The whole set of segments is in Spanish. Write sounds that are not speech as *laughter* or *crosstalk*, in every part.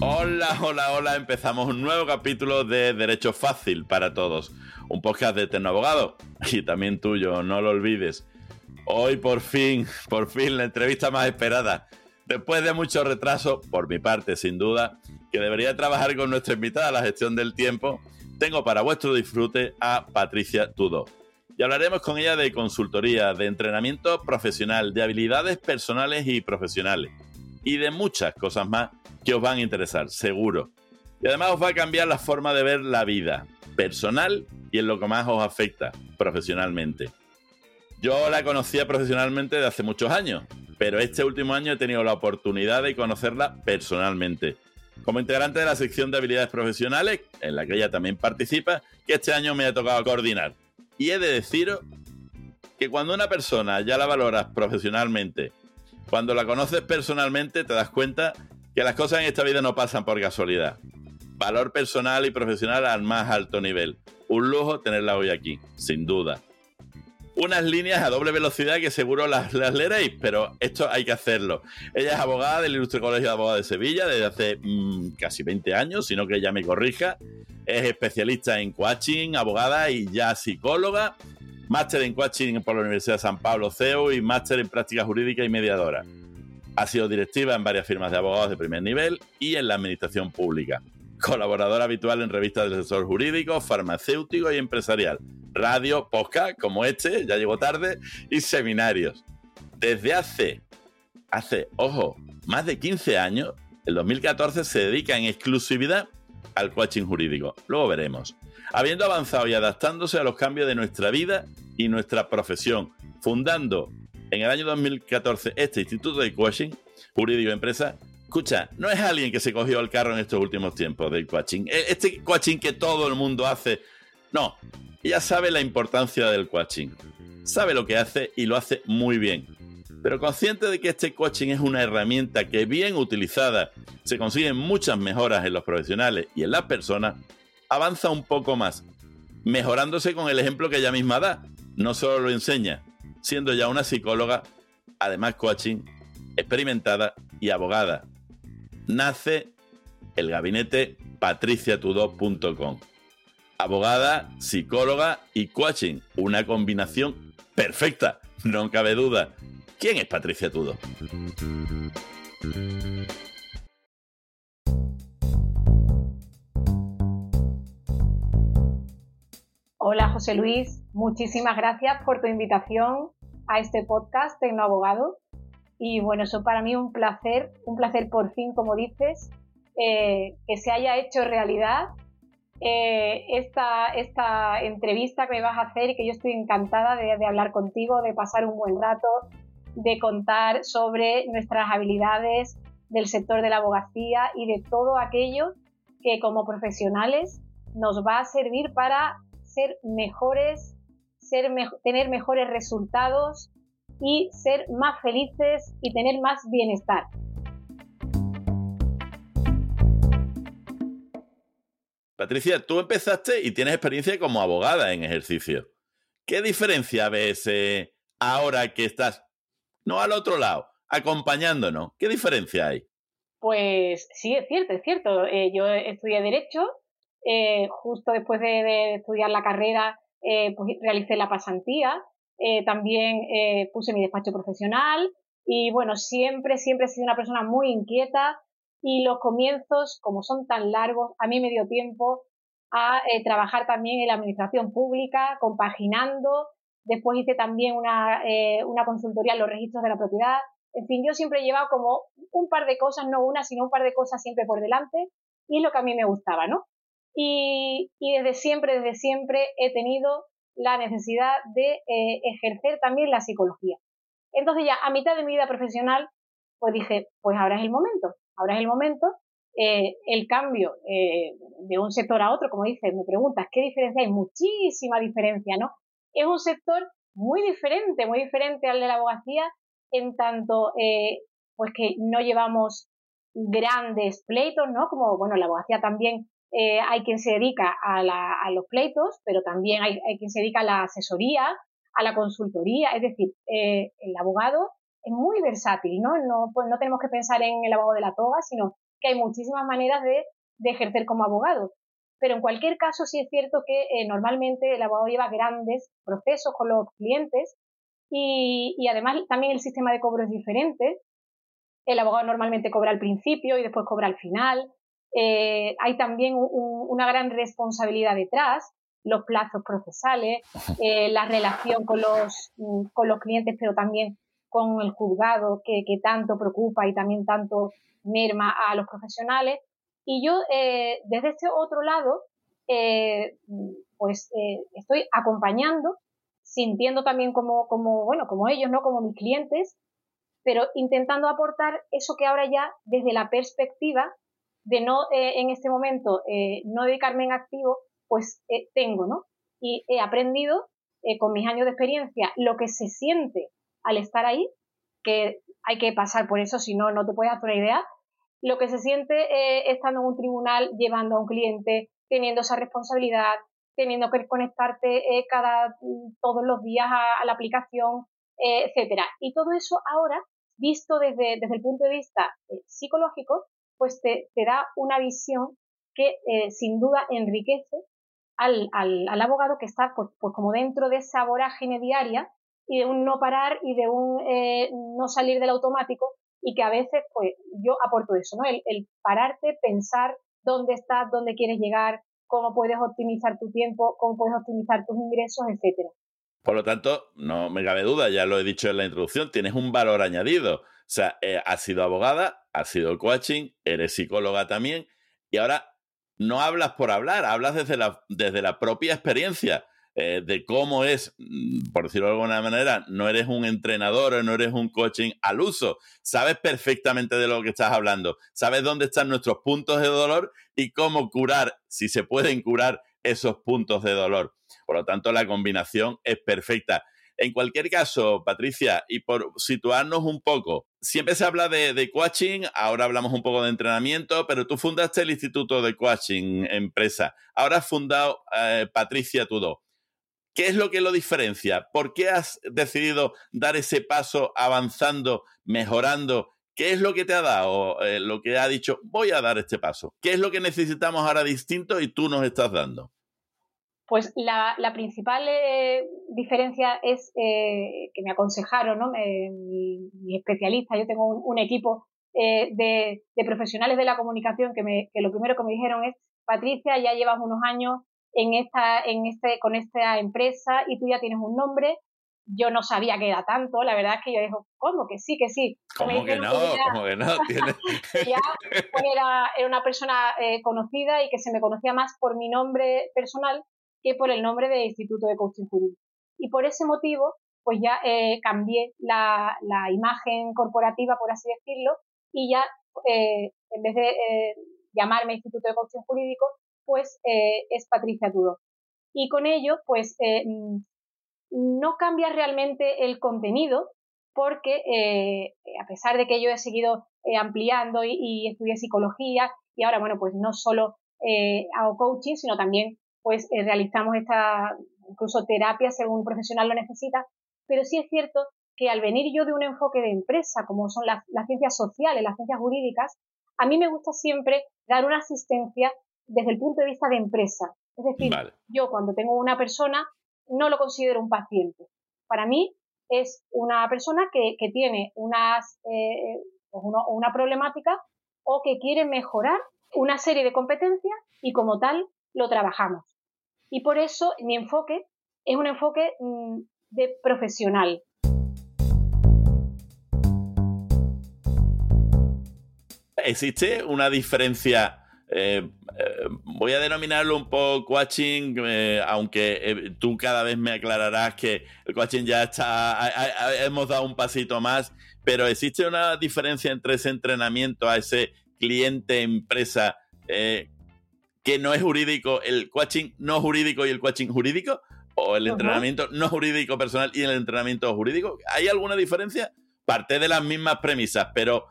Hola, hola, hola. Empezamos un nuevo capítulo de Derecho Fácil para Todos. Un podcast de Abogado y también tuyo, no lo olvides. Hoy por fin, por fin, la entrevista más esperada. Después de mucho retraso, por mi parte, sin duda, que debería trabajar con nuestra invitada a la gestión del tiempo, tengo para vuestro disfrute a Patricia Tudo. Y hablaremos con ella de consultoría, de entrenamiento profesional, de habilidades personales y profesionales. Y de muchas cosas más que os van a interesar, seguro. Y además os va a cambiar la forma de ver la vida, personal y en lo que más os afecta, profesionalmente. Yo la conocía profesionalmente de hace muchos años, pero este último año he tenido la oportunidad de conocerla personalmente. Como integrante de la sección de habilidades profesionales, en la que ella también participa, que este año me ha tocado coordinar. Y he de deciros que cuando una persona ya la valoras profesionalmente, cuando la conoces personalmente, te das cuenta que las cosas en esta vida no pasan por casualidad. Valor personal y profesional al más alto nivel. Un lujo tenerla hoy aquí, sin duda. Unas líneas a doble velocidad que seguro las, leeréis, pero esto hay que hacerlo. Ella es abogada del Ilustre Colegio de Abogados de Sevilla desde hace mm, casi 20 años, sino que ella me corrija. Es especialista en coaching, abogada y ya psicóloga. Máster en coaching por la Universidad de San Pablo CEU y máster en práctica jurídica y mediadora. Ha sido directiva en varias firmas de abogados de primer nivel y en la administración pública. Colaboradora habitual en revistas del sector jurídico, farmacéutico y empresarial. Radio, podcast como este, ya llegó tarde, y seminarios. Desde hace, hace, ojo, más de 15 años, el 2014 se dedica en exclusividad al coaching jurídico. Luego veremos. Habiendo avanzado y adaptándose a los cambios de nuestra vida y nuestra profesión, fundando en el año 2014 este Instituto de Coaching Jurídico Empresa, escucha, no es alguien que se cogió el carro en estos últimos tiempos del coaching. E, este coaching que todo el mundo hace, no, ella sabe la importancia del coaching. Sabe lo que hace y lo hace muy bien. Pero consciente de que este coaching es una herramienta que bien utilizada se consiguen muchas mejoras en los profesionales y en las personas, avanza un poco más, mejorándose con el ejemplo que ella misma da. No solo lo enseña, siendo ya una psicóloga, además coaching, experimentada y abogada. Nace el gabinete patriciatudo.com. Abogada, psicóloga y coaching, una combinación perfecta, no cabe duda. ¿Quién es Patricia Tudo? Hola José Luis, muchísimas gracias por tu invitación a este podcast Tecnoabogado. Y bueno, eso para mí un placer, un placer por fin, como dices, eh, que se haya hecho realidad eh, esta, esta, entrevista que me vas a hacer y que yo estoy encantada de, de hablar contigo, de pasar un buen rato, de contar sobre nuestras habilidades del sector de la abogacía y de todo aquello que como profesionales nos va a servir para ser mejores, ser tener mejores resultados y ser más felices y tener más bienestar. Patricia, tú empezaste y tienes experiencia como abogada en ejercicio. ¿Qué diferencia ves eh, ahora que estás, no al otro lado, acompañándonos? ¿Qué diferencia hay? Pues sí, es cierto, es cierto. Eh, yo estudié Derecho eh, justo después de, estudiar la carrera, eh, pues realicé la pasantía, eh, también puse mi despacho profesional y bueno, siempre, siempre he sido una persona muy inquieta y los comienzos, como son tan largos, a mí me dio tiempo a trabajar también en la administración pública, compaginando. Después hice también una, una consultoría en los registros de la propiedad. En fin, yo siempre he llevado como un par de cosas, no una, sino un par de cosas siempre por delante y lo que a mí me gustaba, ¿no? Y, desde siempre, desde siempre he tenido la necesidad de eh, ejercer también la psicología. Entonces ya a mitad de mi vida profesional, pues dije, pues ahora es el momento, ahora es el momento. Eh, el cambio eh, de un sector a otro, como dices, me preguntas, ¿qué diferencia hay? Muchísima diferencia, ¿no? Es un sector muy diferente, muy diferente al de la abogacía, en tanto, pues que no llevamos grandes pleitos, ¿no? Como, bueno, la abogacía también eh, hay quien se dedica a, los pleitos, pero también hay, quien se dedica a la asesoría, a la consultoría, es decir, eh, el abogado es muy versátil, ¿no? No, pues no tenemos que pensar en el abogado de la toga, sino que hay muchísimas maneras de, ejercer como abogado. Pero en cualquier caso sí es cierto que eh, normalmente el abogado lleva grandes procesos con los clientes y, además también el sistema de cobro es diferente. El abogado normalmente cobra al principio y después cobra al final. Eh, hay también una gran responsabilidad detrás, los plazos procesales, eh, la relación con los, con los clientes, pero también con el juzgado que, tanto preocupa y también tanto merma a los profesionales. Y yo, eh, desde este otro lado, eh, pues eh, estoy acompañando, sintiendo también como, como, bueno, como ellos, ¿no? Como mis clientes, pero intentando aportar eso que ahora ya, desde la perspectiva de no, en este momento, no dedicarme en activo, pues tengo, ¿no? Y he aprendido con mis años de experiencia lo que se siente al estar ahí, que hay que pasar por eso, si no, no te puedes hacer una idea, lo que se siente eh, estando en un tribunal, llevando a un cliente, teniendo esa responsabilidad, teniendo que conectarte eh, cada, todos los días a, la aplicación, eh, etcétera. Y todo eso ahora, visto desde, desde el punto de vista psicológico, pues te, da una visión que sin duda enriquece al, al, al, abogado que está pues, como dentro de esa vorágine diaria y de un no parar y de un eh, no salir del automático y que a veces pues yo aporto eso, ¿no? El, pararte, pensar dónde estás, dónde quieres llegar, cómo puedes optimizar tu tiempo, cómo puedes optimizar tus ingresos, etcétera. Por lo tanto, no me cabe duda, ya lo he dicho en la introducción, tienes un valor añadido. O sea, eh, has sido abogada, has sido coaching, eres psicóloga también, y ahora no hablas por hablar, hablas desde la, desde la propia experiencia. Eh, de cómo es, mm, por decirlo de alguna manera, no eres un entrenador no eres un coaching al uso. Sabes perfectamente de lo que estás hablando. Sabes dónde están nuestros puntos de dolor y cómo curar, si se pueden curar esos puntos de dolor. Por lo tanto, la combinación es perfecta. En cualquier caso, Patricia, y por situarnos un poco, siempre se habla de, coaching, ahora hablamos un poco de entrenamiento, pero tú fundaste el Instituto de Coaching Empresa. Ahora has fundado eh, Patricia Tudó. ¿Qué es lo que lo diferencia? ¿Por qué has decidido dar ese paso avanzando, mejorando? ¿Qué es lo que te ha dado, eh, lo que ha dicho, voy a dar este paso? ¿Qué es lo que necesitamos ahora distinto y tú nos estás dando? Pues la, principal eh, diferencia es eh, que me aconsejaron, ¿no? mi, especialista, yo tengo un, equipo de, profesionales de la comunicación que, me, que lo primero que me dijeron es, Patricia, ya llevas unos años en esta, en este, con esta empresa y tú ya tienes un nombre. Yo no sabía que era tanto, la verdad es que yo digo, ¿cómo? Que sí, que sí. ¿Cómo que no? *laughs* ¿Cómo que no? ya pues era, era, una persona eh, conocida y que se me conocía más por mi nombre personal que por el nombre de Instituto de Coaching Jurídico. Y por ese motivo, pues ya eh, cambié la, la, imagen corporativa, por así decirlo, y ya eh, en vez de llamarme Instituto de Coaching Jurídico, pues es Patricia Tudor. Y con ello, pues no cambia realmente el contenido porque eh, a pesar de que yo he seguido ampliando y, estudié psicología y ahora, bueno, pues no solo hago coaching, sino también pues realizamos esta incluso terapia según un profesional lo necesita, pero sí es cierto que al venir yo de un enfoque de empresa, como son las, las ciencias sociales, las ciencias jurídicas, a mí me gusta siempre dar una asistencia desde el punto de vista de empresa. Es decir, yo cuando tengo una persona no lo considero un paciente. Para mí es una persona que, tiene unas, eh, pues una problemática o que quiere mejorar una serie de competencias y como tal lo trabajamos. Y por eso mi enfoque es un enfoque mm, de profesional. ¿Existe una diferencia eh, eh, voy a denominarlo un poco coaching, eh, aunque tú cada vez me aclararás que el coaching ya está, hemos dado un pasito más, pero existe una diferencia entre ese entrenamiento a ese cliente empresa que no es jurídico, el coaching no jurídico y el coaching jurídico, o el entrenamiento no jurídico personal y el entrenamiento jurídico. ¿Hay alguna diferencia? Parte de las mismas premisas, pero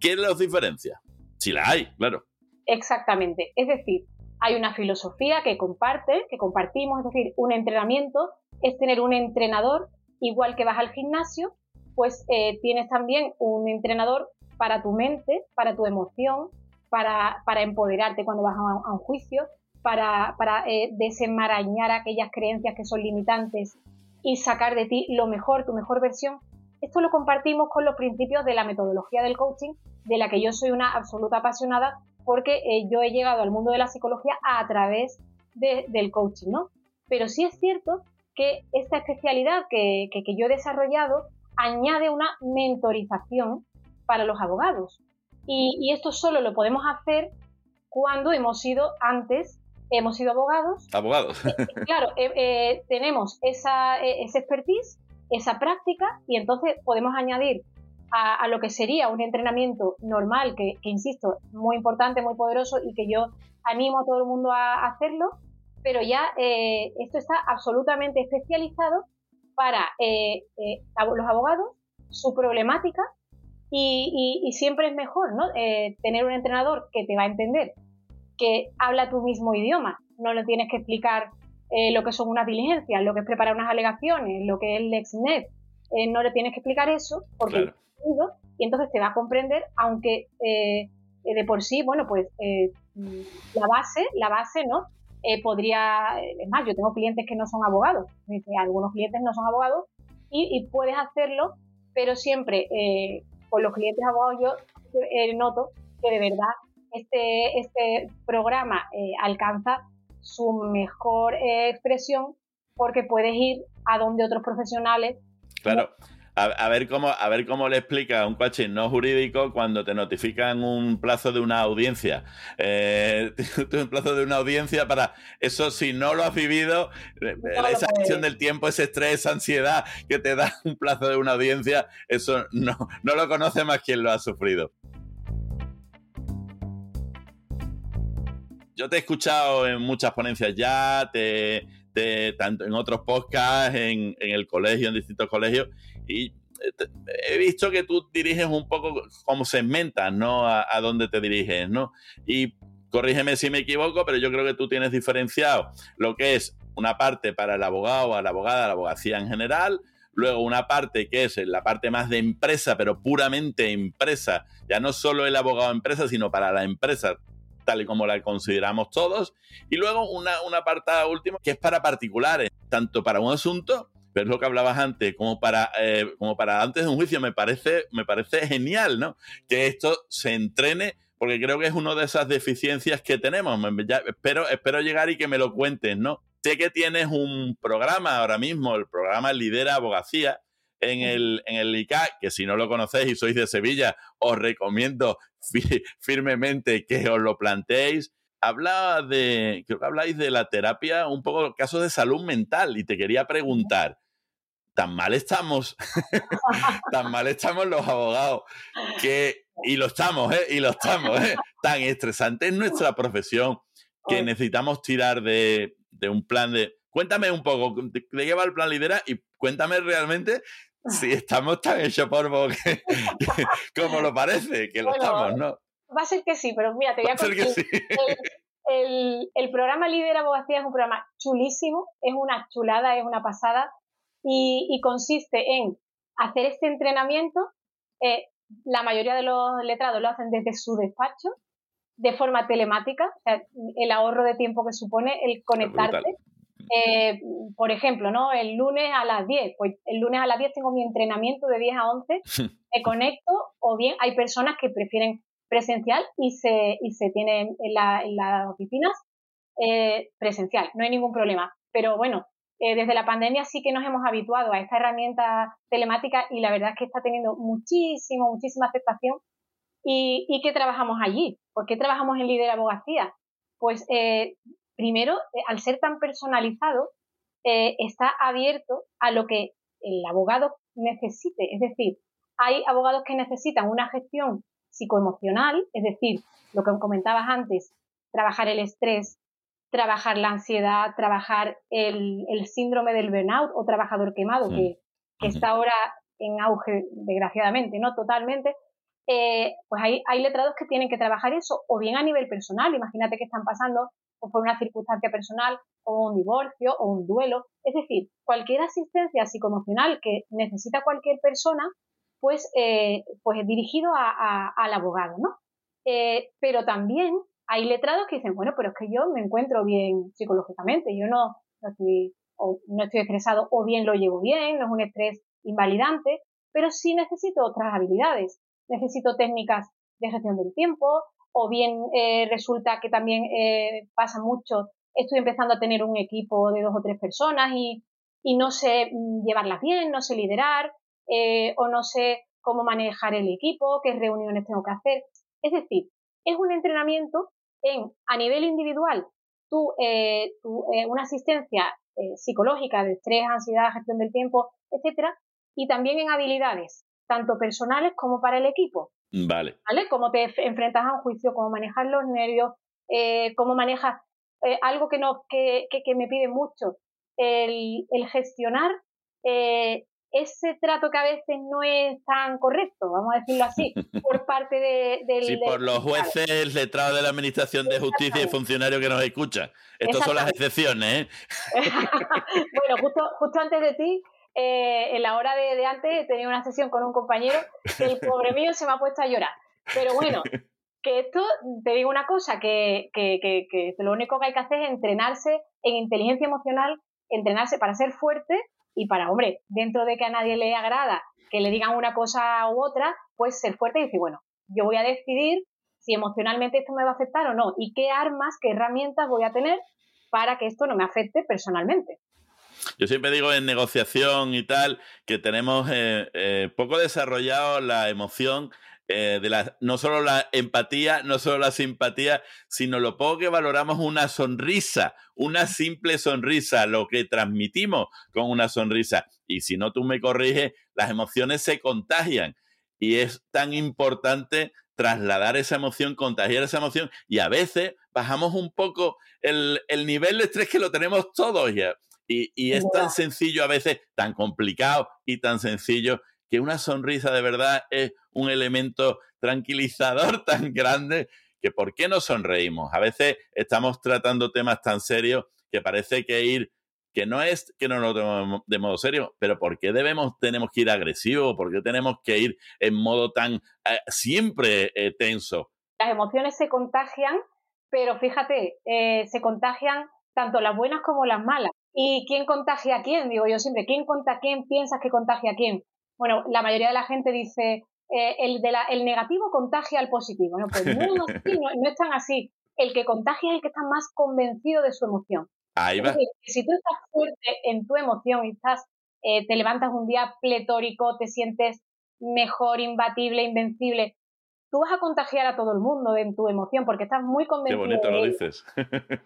¿qué los diferencia? Si la hay, claro. Exactamente. Es decir, hay una filosofía que comparte, que compartimos, es decir, un entrenamiento es tener un entrenador igual que vas al gimnasio pues eh, tienes también un entrenador para tu mente, para tu emoción, para, para empoderarte cuando vas a, un juicio, para, para eh, desenmarañar aquellas creencias que son limitantes y sacar de ti lo mejor, tu mejor versión. Esto lo compartimos con los principios de la metodología del coaching, de la que yo soy una absoluta apasionada porque eh, yo he llegado al mundo de la psicología a través del coaching, ¿no? Pero sí es cierto que esta especialidad que, yo he desarrollado añade una mentorización para los abogados. Y, esto solo lo podemos hacer cuando hemos sido antes, hemos sido abogados. Abogados. Eh, claro, eh, tenemos esa, esa expertise, esa práctica, y entonces podemos añadir a, lo que sería un entrenamiento normal, que, insisto, muy importante, muy poderoso y que yo animo a todo el mundo a, hacerlo, pero ya eh, esto está absolutamente especializado para eh, eh, los abogados, su problemática y, siempre es mejor ¿no? tener un entrenador que te va a entender, que habla tu mismo idioma, no le tienes que explicar lo que son unas diligencias, lo que es preparar unas alegaciones, lo que es el LexNet, no le tienes que explicar eso porque y entonces te va a comprender, aunque eh, eh, de por sí, bueno, pues eh, la base, la base, ¿no? podría, es más, yo tengo clientes que no son abogados, algunos clientes no son abogados y, puedes hacerlo, pero siempre con los clientes abogados yo noto que de verdad este, este programa alcanza su mejor expresión porque puedes ir a donde otros profesionales Claro a, ver cómo, a ver cómo le explica a un coaching no jurídico cuando te notifican un plazo de una audiencia. Eh, *laughs* un plazo de una audiencia para eso, si no lo has vivido, eh, esa gestión del tiempo, ese estrés, esa ansiedad que te da un plazo de una audiencia, eso no, no lo conoce más quien lo ha sufrido. Yo te he escuchado en muchas ponencias ya, te, tanto en otros podcasts, en, en el colegio, en distintos colegios, y eh, he visto que tú diriges un poco como segmentas, ¿no? A, dónde te diriges, ¿no? Y corrígeme si me equivoco, pero yo creo que tú tienes diferenciado lo que es una parte para el abogado, a la abogada, la abogacía en general, luego una parte que es la parte más de empresa, pero puramente empresa, ya no solo el abogado empresa, sino para la empresa tal y como la consideramos todos, y luego una, una parte última que es para particulares, tanto para un asunto pero es lo que hablabas antes, como para, eh, como para antes de un juicio, me parece, me parece genial, ¿no? Que esto se entrene, porque creo que es una de esas deficiencias que tenemos. espero, espero llegar y que me lo cuentes, ¿no? Sé que tienes un programa ahora mismo, el programa Lidera Abogacía, en el, en el ICA, que si no lo conocéis y sois de Sevilla, os recomiendo *laughs* firmemente que os lo planteéis. Habla de, creo que habláis de la terapia, un poco casos de salud mental, y te quería preguntar, tan mal estamos, *laughs* tan mal estamos los abogados, que, y lo estamos, ¿eh? Y lo estamos, ¿eh? Tan estresante es nuestra profesión que necesitamos tirar de, un plan de... Cuéntame un poco, ¿de qué va el plan Lidera? Y cuéntame realmente si estamos tan hechos por que, como lo parece, que lo estamos, ¿no? Va a ser que sí, pero mira, te voy a, contar. El, el, programa Lidera Abogacía es un programa chulísimo, es una chulada, es una pasada y, consiste en hacer este entrenamiento. Eh, la mayoría de los letrados lo hacen desde su despacho, de forma telemática, o sea, el ahorro de tiempo que supone el conectarte. Eh, por ejemplo, ¿no? El lunes a las 10, pues el lunes a las 10 tengo mi entrenamiento de 10 a 11, me *laughs* conecto, o bien hay personas que prefieren presencial y se, y se tienen en, las oficinas eh, presencial, no hay ningún problema. Pero bueno, eh, desde la pandemia sí que nos hemos habituado a esta herramienta telemática y la verdad es que está teniendo muchísimo, muchísima aceptación. ¿Y, y qué trabajamos allí? ¿Por qué trabajamos en Líder Abogacía? Pues eh, primero, eh, al ser tan personalizado, está abierto a lo que el abogado necesite. Es decir, hay abogados que necesitan una gestión psicoemocional, es decir, lo que comentabas antes, trabajar el estrés, trabajar la ansiedad, trabajar el, síndrome del burnout o trabajador quemado, que, está ahora en auge, desgraciadamente, ¿no? Totalmente. Eh, pues hay, hay letrados que tienen que trabajar eso, o bien a nivel personal, imagínate que están pasando o por una circunstancia personal, o un divorcio, o un duelo. Es decir, cualquier asistencia psicoemocional que necesita cualquier persona, pues, eh, pues es dirigido al abogado, ¿no? Eh, pero también hay letrados que dicen, bueno, pero es que yo me encuentro bien psicológicamente, yo no, no, estoy, no estoy estresado o bien lo llevo bien, no es un estrés invalidante, pero sí necesito otras habilidades. Necesito técnicas de gestión del tiempo, o bien eh, resulta que también eh, pasa mucho, estoy empezando a tener un equipo de dos o tres personas y, y no sé mm, llevarlas bien, no sé liderar, eh, o no sé cómo manejar el equipo, qué reuniones tengo que hacer. Es decir, es un entrenamiento en, a nivel individual, tú, una asistencia psicológica de estrés, ansiedad, gestión del tiempo, etcétera, y también en habilidades, tanto personales como para el equipo. Vale. ¿Vale? Cómo te enfrentas a un juicio, cómo manejas los nervios, eh, cómo manejas eh, algo que, no, que, que, me pide mucho, el, el gestionar eh, ese trato que a veces no es tan correcto, vamos a decirlo así, por *laughs* parte de, del... Sí, por los jueces, letrados de la Administración de Justicia y funcionarios que nos escuchan. Estas son las excepciones, ¿eh? *laughs* bueno, justo, justo antes de ti eh, en la hora de, antes tenía una sesión con un compañero que el pobre mío se me ha puesto a llorar. Pero bueno, que esto, te digo una cosa, que, que, que, lo único que hay que hacer es entrenarse en inteligencia emocional, entrenarse para ser fuerte y para, hombre, dentro de que a nadie le agrada que le digan una cosa u otra, pues ser fuerte y decir, bueno, yo voy a decidir si emocionalmente esto me va a afectar o no y qué armas, qué herramientas voy a tener para que esto no me afecte personalmente. Yo siempre digo en negociación y tal que tenemos eh, eh, poco desarrollado la emoción eh, de la, no solo la empatía, no solo la simpatía, sino lo poco que valoramos una sonrisa, una simple sonrisa, lo que transmitimos con una sonrisa. Y si no tú me corriges, las emociones se contagian. Y es tan importante trasladar esa emoción, contagiar esa emoción. Y a veces bajamos un poco el, el nivel de estrés que lo tenemos todos. Ya. Y, es tan sencillo a veces, tan complicado y tan sencillo, que una sonrisa de verdad es un elemento tranquilizador *laughs* tan grande que ¿por qué no sonreímos? A veces estamos tratando temas tan serios que parece que ir, que no es que no lo tomemos de modo serio, pero ¿por qué debemos, tenemos que ir agresivos? ¿Por qué tenemos que ir en modo tan eh, siempre eh, tenso? Las emociones se contagian, pero fíjate, eh, se contagian tanto las buenas como las malas. ¿Y quién contagia a quién? Digo yo siempre, ¿quién, conta, quién piensas que contagia a quién? Bueno, la mayoría de la gente dice, eh, el, de la, el negativo contagia al positivo. No, pues no, no, no, es tan así. El que contagia es el que está más convencido de su emoción. Ahí va. si tú estás fuerte en tu emoción y estás, eh, te levantas un día pletórico, te sientes mejor, imbatible, invencible, tú vas a contagiar a todo el mundo en tu emoción porque estás muy convencido. *laughs* Qué bonito lo dices.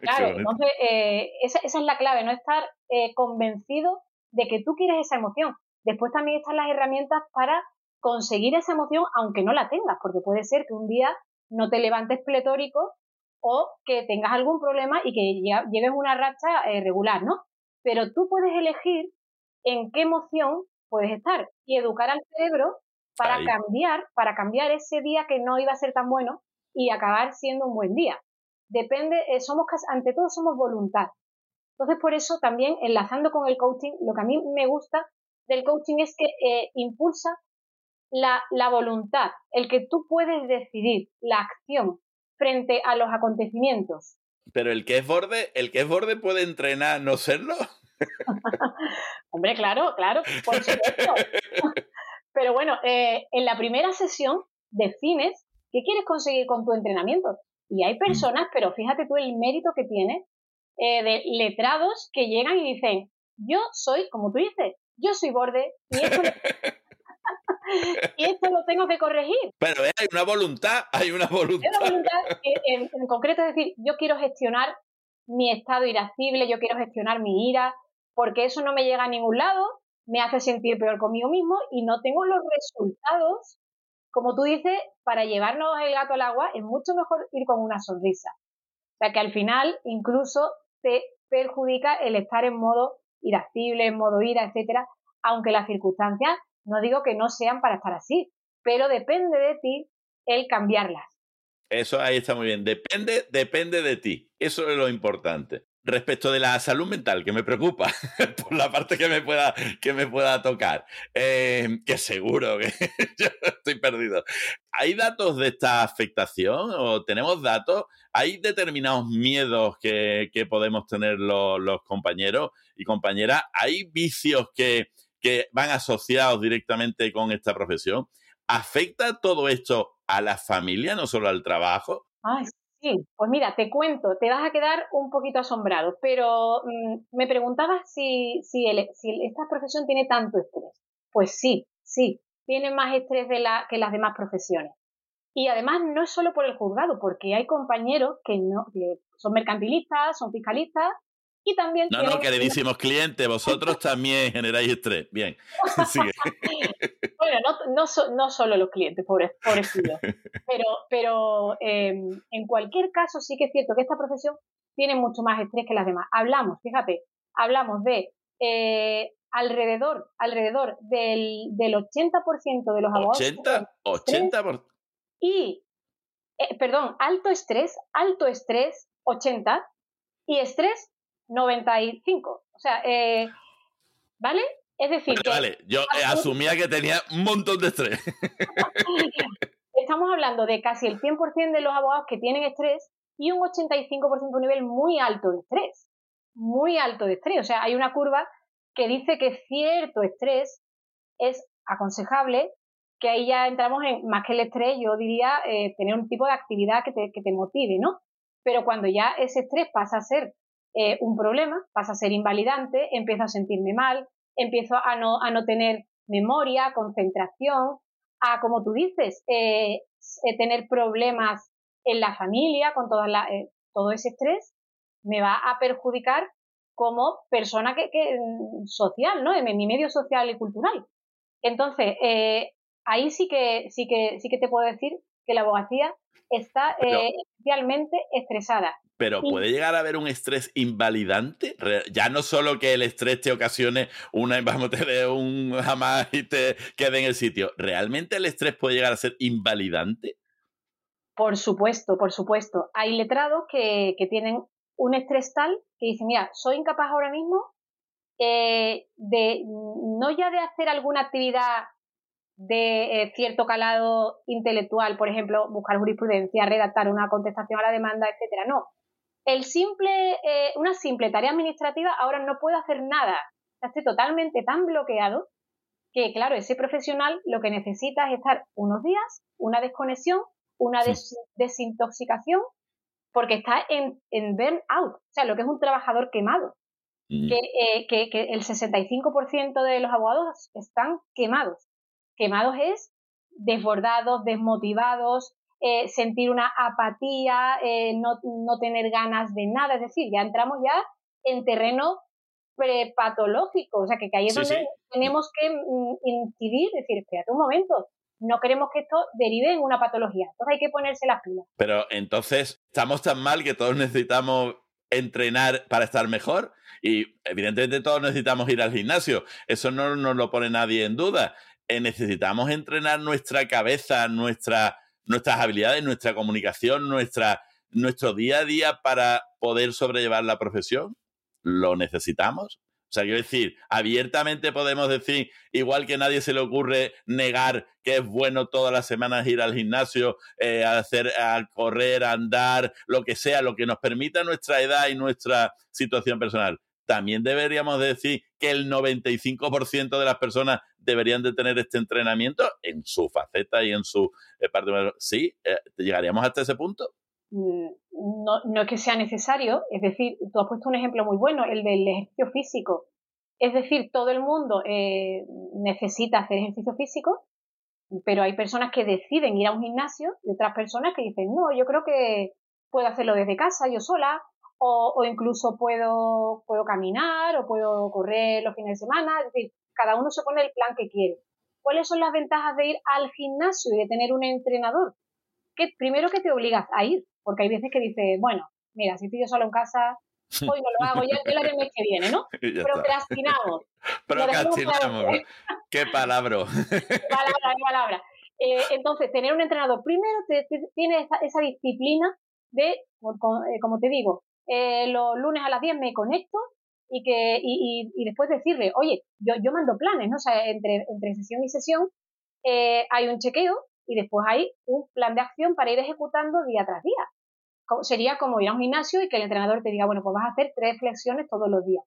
Claro, entonces eh, esa, esa, es la clave, no estar eh, convencido de que tú quieres esa emoción. Después también están las herramientas para conseguir esa emoción aunque no la tengas, porque puede ser que un día no te levantes pletórico o que tengas algún problema y que lleves una racha eh, regular, ¿no? Pero tú puedes elegir en qué emoción puedes estar y educar al cerebro para cambiar, para cambiar ese día que no iba a ser tan bueno y acabar siendo un buen día. Depende, eh, somos ante todo somos voluntad. Entonces, por eso también enlazando con el coaching, lo que a mí me gusta del coaching es que eh, impulsa la, la voluntad, el que tú puedes decidir la acción frente a los acontecimientos. Pero el que es borde, el que es borde puede entrenar no serlo. *laughs* Hombre, claro, claro, por supuesto. *laughs* Pero bueno, eh, en la primera sesión defines qué quieres conseguir con tu entrenamiento. Y hay personas, pero fíjate tú el mérito que tiene eh, de letrados que llegan y dicen, yo soy, como tú dices, yo soy borde y esto, *laughs* *laughs* y esto lo tengo que corregir. Pero hay una voluntad, hay una voluntad. Hay una voluntad que en, en concreto es decir, yo quiero gestionar mi estado irascible, yo quiero gestionar mi ira, porque eso no me llega a ningún lado, me hace sentir peor conmigo mismo y no tengo los resultados. Como tú dices, para llevarnos el gato al agua es mucho mejor ir con una sonrisa. O sea que al final incluso te perjudica el estar en modo irascible, en modo ira, etcétera, aunque las circunstancias no digo que no sean para estar así, pero depende de ti el cambiarlas. Eso ahí está muy bien. Depende, depende de ti. Eso es lo importante. Respecto de la salud mental, que me preocupa, *laughs* por la parte que me pueda, que me pueda tocar, eh, que seguro que *laughs* yo estoy perdido. ¿Hay datos de esta afectación o tenemos datos? ¿Hay determinados miedos que, podemos tener los, compañeros y compañeras? ¿Hay vicios que, que van asociados directamente con esta profesión? ¿Afecta todo esto a la familia, no solo al trabajo? Ay, Pues mira, te cuento, te vas a quedar un poquito asombrado, pero mm, me preguntabas si, si, esta profesión tiene tanto estrés. Pues sí, sí, tiene más estrés de la, que las demás profesiones. Y además no es solo por el juzgado, porque hay compañeros que no que son mercantilistas, son fiscalistas y también... No, no, queridísimos clientes, vosotros también generáis estrés. Bien, *laughs* *laughs* sigue. bueno, no, no, no, solo los clientes, pobres, pobrecitos. *laughs* Pero, pero em, en cualquier caso sí que es cierto que esta profesión tiene mucho más estrés que las demás. Hablamos, fíjate, hablamos de eh, alrededor, alrededor del, del 80% de los abogados. ¿80? ¿80%? Y, eh, perdón, alto estrés, alto estrés, 80, y estrés 95. O sea, eh, ¿vale? Es decir, vale, yo eh, asumía que tenía un montón de estrés. *laughs* Estamos hablando de casi el 100% de los abogados que tienen estrés y un 85% de un nivel muy alto de estrés. Muy alto de estrés. O sea, hay una curva que dice que cierto estrés es aconsejable, que ahí ya entramos en, más que el estrés, yo diría eh, tener un tipo de actividad que te, que te motive, ¿no? Pero cuando ya ese estrés pasa a ser eh, un problema, pasa a ser invalidante, empiezo a sentirme mal, empiezo a no, a no tener memoria, concentración, a, como tú dices, eh, eh, tener problemas en la familia con toda la, todo ese estrés, me va a perjudicar como persona que, mm, social, ¿no? En mi medio social y cultural. Entonces, ahí sí que, sí, que, sí que te puedo decir que la abogacía está especialmente estresada. Pero puede llegar a haber un estrés invalidante, ya no solo que el estrés te ocasione una, *laughs* vamos, te dé un jamás y te quede en el sitio. ¿Realmente el estrés puede llegar a ser invalidante? Por supuesto, por supuesto. Hay letrados que, tienen un estrés tal que dicen, mira, soy incapaz ahora mismo eh, de, no ya de hacer alguna actividad de eh, cierto calado intelectual, por ejemplo, buscar jurisprudencia, redactar una contestación a la demanda, etcétera. No, el simple, eh, una simple tarea administrativa ahora no puede hacer nada. Está totalmente tan bloqueado que, claro, ese profesional lo que necesita es estar unos días, una desconexión, una desintoxicación, porque está en, en burnout, o sea, lo que es un trabajador quemado. Mm. Eh, que, que, el 65% de los abogados están quemados. Quemados es desbordados, desmotivados, eh, sentir una apatía, eh, no, no, tener ganas de nada, es decir, ya entramos ya en terreno prepatológico, o sea, que, ahí es donde tenemos que mm, incidir, decir, espérate un momento, no queremos que esto derive en una patología, entonces hay que ponerse las pilas. Pero entonces, ¿estamos tan mal que todos necesitamos entrenar para estar mejor? Y evidentemente todos necesitamos ir al gimnasio, eso no nos lo pone nadie en duda. Eh, necesitamos entrenar nuestra cabeza, nuestra nuestras habilidades, nuestra comunicación, nuestra, nuestro día a día para poder sobrellevar la profesión? ¿Lo necesitamos? O sea, quiero decir, abiertamente podemos decir, igual que nadie se le ocurre negar que es bueno todas las semanas ir al gimnasio, eh, hacer, a correr, a andar, lo que sea, lo que nos permita nuestra edad y nuestra situación personal. También deberíamos decir que el 95% de las personas deberían de tener este entrenamiento en su faceta y en su eh, parte. Sí, eh, ¿llegaríamos hasta ese punto? Mm, no, no es que sea necesario, es decir, tú has puesto un ejemplo muy bueno, el del ejercicio físico. Es decir, todo el mundo eh, necesita hacer ejercicio físico, pero hay personas que deciden ir a un gimnasio y otras personas que dicen, no, yo creo que puedo hacerlo desde casa, yo sola, o, o incluso puedo, puedo caminar o puedo correr los fines de semana. Es decir, cada uno se pone el plan que quiere. ¿Cuáles son las ventajas de ir al gimnasio y de tener un entrenador? Que primero que te obligas a ir, porque hay veces que dices, bueno, mira, si estoy yo solo en casa, *laughs* hoy no lo hago, ya, lo haré el mes que viene, ¿no? *laughs* Procrastinamos. *laughs* Procrastinamos. qué palabra. palabra, qué palabra. Eh, entonces, tener un entrenador primero tiene esa, disciplina de, eh, como te digo, eh, los lunes a las 10 me conecto y que y, y, después decirle, oye, yo, yo mando planes, ¿no? O sea, entre, entre sesión y sesión hay un chequeo y después hay un plan de acción para ir ejecutando día tras día. Sería como ir a un gimnasio y que el entrenador te diga, bueno, pues vas a hacer tres flexiones todos los días.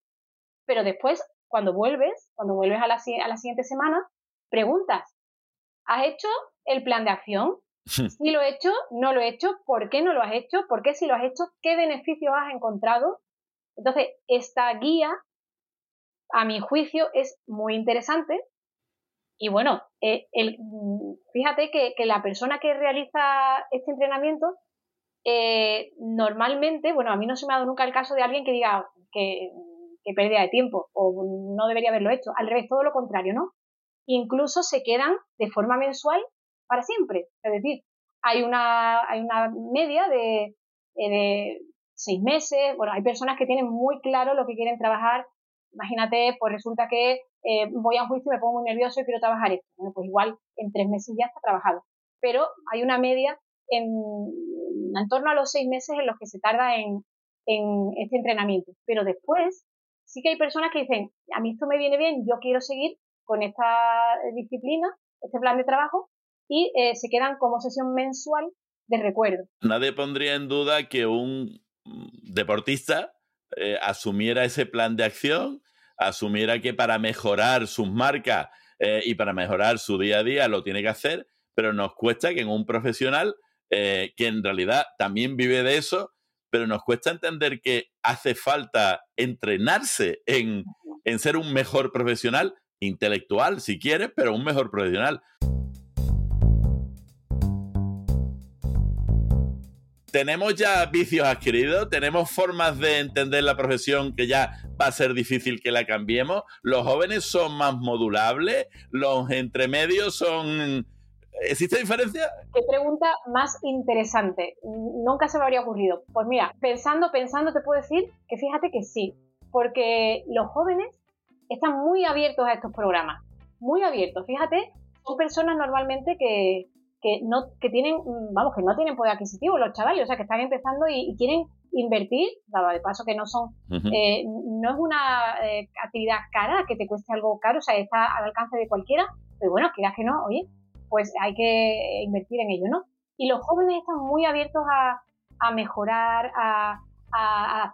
Pero después, cuando vuelves, cuando vuelves a a la siguiente semana, preguntas, ¿has hecho el plan de acción? *laughs* Si lo he hecho, no lo he hecho, ¿por qué no lo has hecho? ¿Por qué si lo has hecho? ¿Qué beneficios has encontrado? Entonces, esta guía, a mi juicio, es muy interesante. Y bueno, eh, el, fíjate que, la persona que realiza este entrenamiento, eh, normalmente, bueno, a mí no se me ha dado nunca el caso de alguien que diga que, que pérdida de tiempo o no debería haberlo hecho. Al revés, todo lo contrario, ¿no? incluso se quedan de forma mensual para siempre. Es decir, hay una, hay una media de, eh, de seis meses. Bueno, hay personas que tienen muy claro lo que quieren trabajar. Imagínate, pues resulta que eh, voy a un juicio y me pongo muy nervioso y quiero trabajar esto. Bueno, pues igual en tres meses ya está trabajado. Pero hay una media en, en torno a los seis meses en los que se tarda en, en este entrenamiento. Pero después sí que hay personas que dicen, a mí esto me viene bien, yo quiero seguir con esta disciplina, este plan de trabajo, y eh, se quedan como sesión mensual de recuerdo. Nadie pondría en duda que un deportista eh, asumiera ese plan de acción, asumiera que para mejorar sus marcas eh, y para mejorar su día a día lo tiene que hacer, pero nos cuesta que en un profesional que en realidad también vive de eso, pero nos cuesta entender que hace falta entrenarse en, en ser un mejor profesional intelectual, si quieres, pero un mejor profesional. Tenemos ya vicios adquiridos, tenemos formas de entender la profesión que ya va a ser difícil que la cambiemos. Los jóvenes son más modulables, los entremedios son... ¿Existe diferencia? Qué pregunta más interesante. Nunca se me habría ocurrido. Pues mira, pensando, pensando, te puedo decir que fíjate que sí, porque los jóvenes están muy abiertos a estos programas, muy abiertos. Fíjate, son personas normalmente que, que no que tienen, vamos, que no tienen poder adquisitivo los chavales, o sea, que están empezando y, quieren invertir, dado de paso que no son, eh, no es una eh, actividad cara, que te cueste algo caro, o sea, está al alcance de cualquiera, pero bueno, quieras que no, oye, pues hay que invertir en ello, ¿no? Y los jóvenes están muy abiertos a, a mejorar, a, a,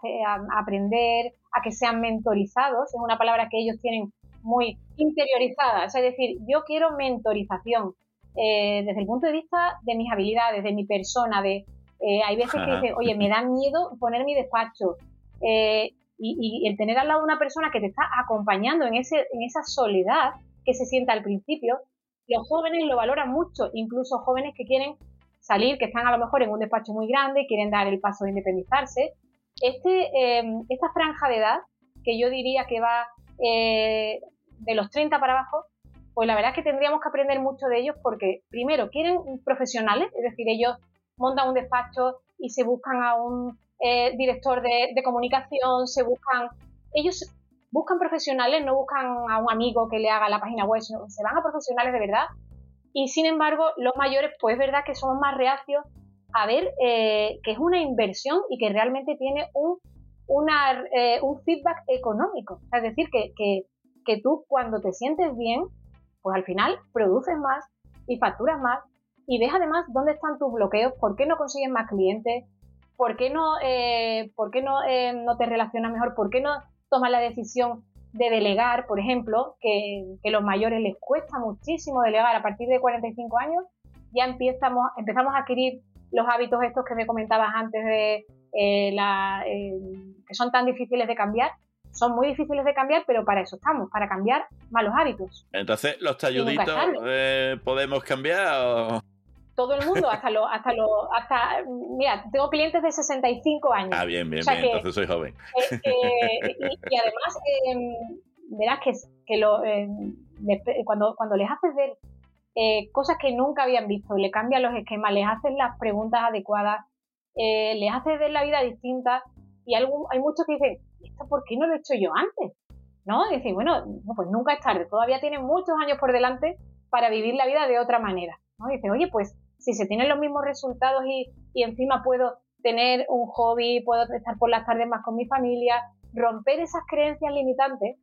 aprender, a que sean mentorizados, es una palabra que ellos tienen muy interiorizada, es decir, yo quiero mentorización eh, desde el punto de vista de mis habilidades, de mi persona, de eh, hay veces que dices, oye, me da miedo poner mi despacho eh, y, el tener al lado una persona que te está acompañando en, ese, en esa soledad que se sienta al principio, los jóvenes lo valoran mucho, incluso jóvenes que quieren salir, que están a lo mejor en un despacho muy grande, quieren dar el paso de independizarse, este, em, esta franja de edad, que yo diría que va eh, de los 30 para abajo, pues la verdad es que tendríamos que aprender mucho de ellos porque, primero, quieren profesionales, es decir, ellos montan un despacho y se buscan a un eh, director de, comunicación, se buscan, ellos buscan profesionales, no buscan a un amigo que le haga la página web, sino se van a profesionales de verdad. Y sin embargo, los mayores, pues es verdad que somos más reacios a ver eh, que es una inversión y que realmente tiene un, eh, un feedback económico. Es decir, que, que, tú cuando te sientes bien, pues al final produces más y facturas más y ves además dónde están tus bloqueos, por qué no consigues más clientes, por qué no, eh, por qué no, no te relacionas mejor, por qué no tomas la decisión de delegar, por ejemplo, que, que los mayores les cuesta muchísimo delegar a partir de 45 años, ya empezamos, empezamos a adquirir los hábitos estos que me comentabas antes de eh, la, eh, que son tan difíciles de cambiar. Son muy difíciles de cambiar, pero para eso estamos, para cambiar malos hábitos. Entonces, ¿los talluditos eh, podemos cambiar? Todo el mundo, hasta lo, hasta lo, hasta, mira, tengo clientes de 65 años. Ah, bien, bien, bien, entonces soy joven. y, además, em, verás que, que lo, em, cuando, cuando les haces ver eh, cosas que nunca habían visto, le cambian los esquemas, les hacen las preguntas adecuadas, eh, les hace ver la vida distinta y hay muchos que dicen, ¿esto por qué no lo he hecho yo antes? ¿No? Y dicen, bueno, pues nunca es tarde, todavía tienen muchos años por delante para vivir la vida de otra manera. ¿no? dices, oye, pues si se tienen los mismos resultados y, y encima puedo tener un hobby, puedo estar por las tardes más con mi familia, romper esas creencias limitantes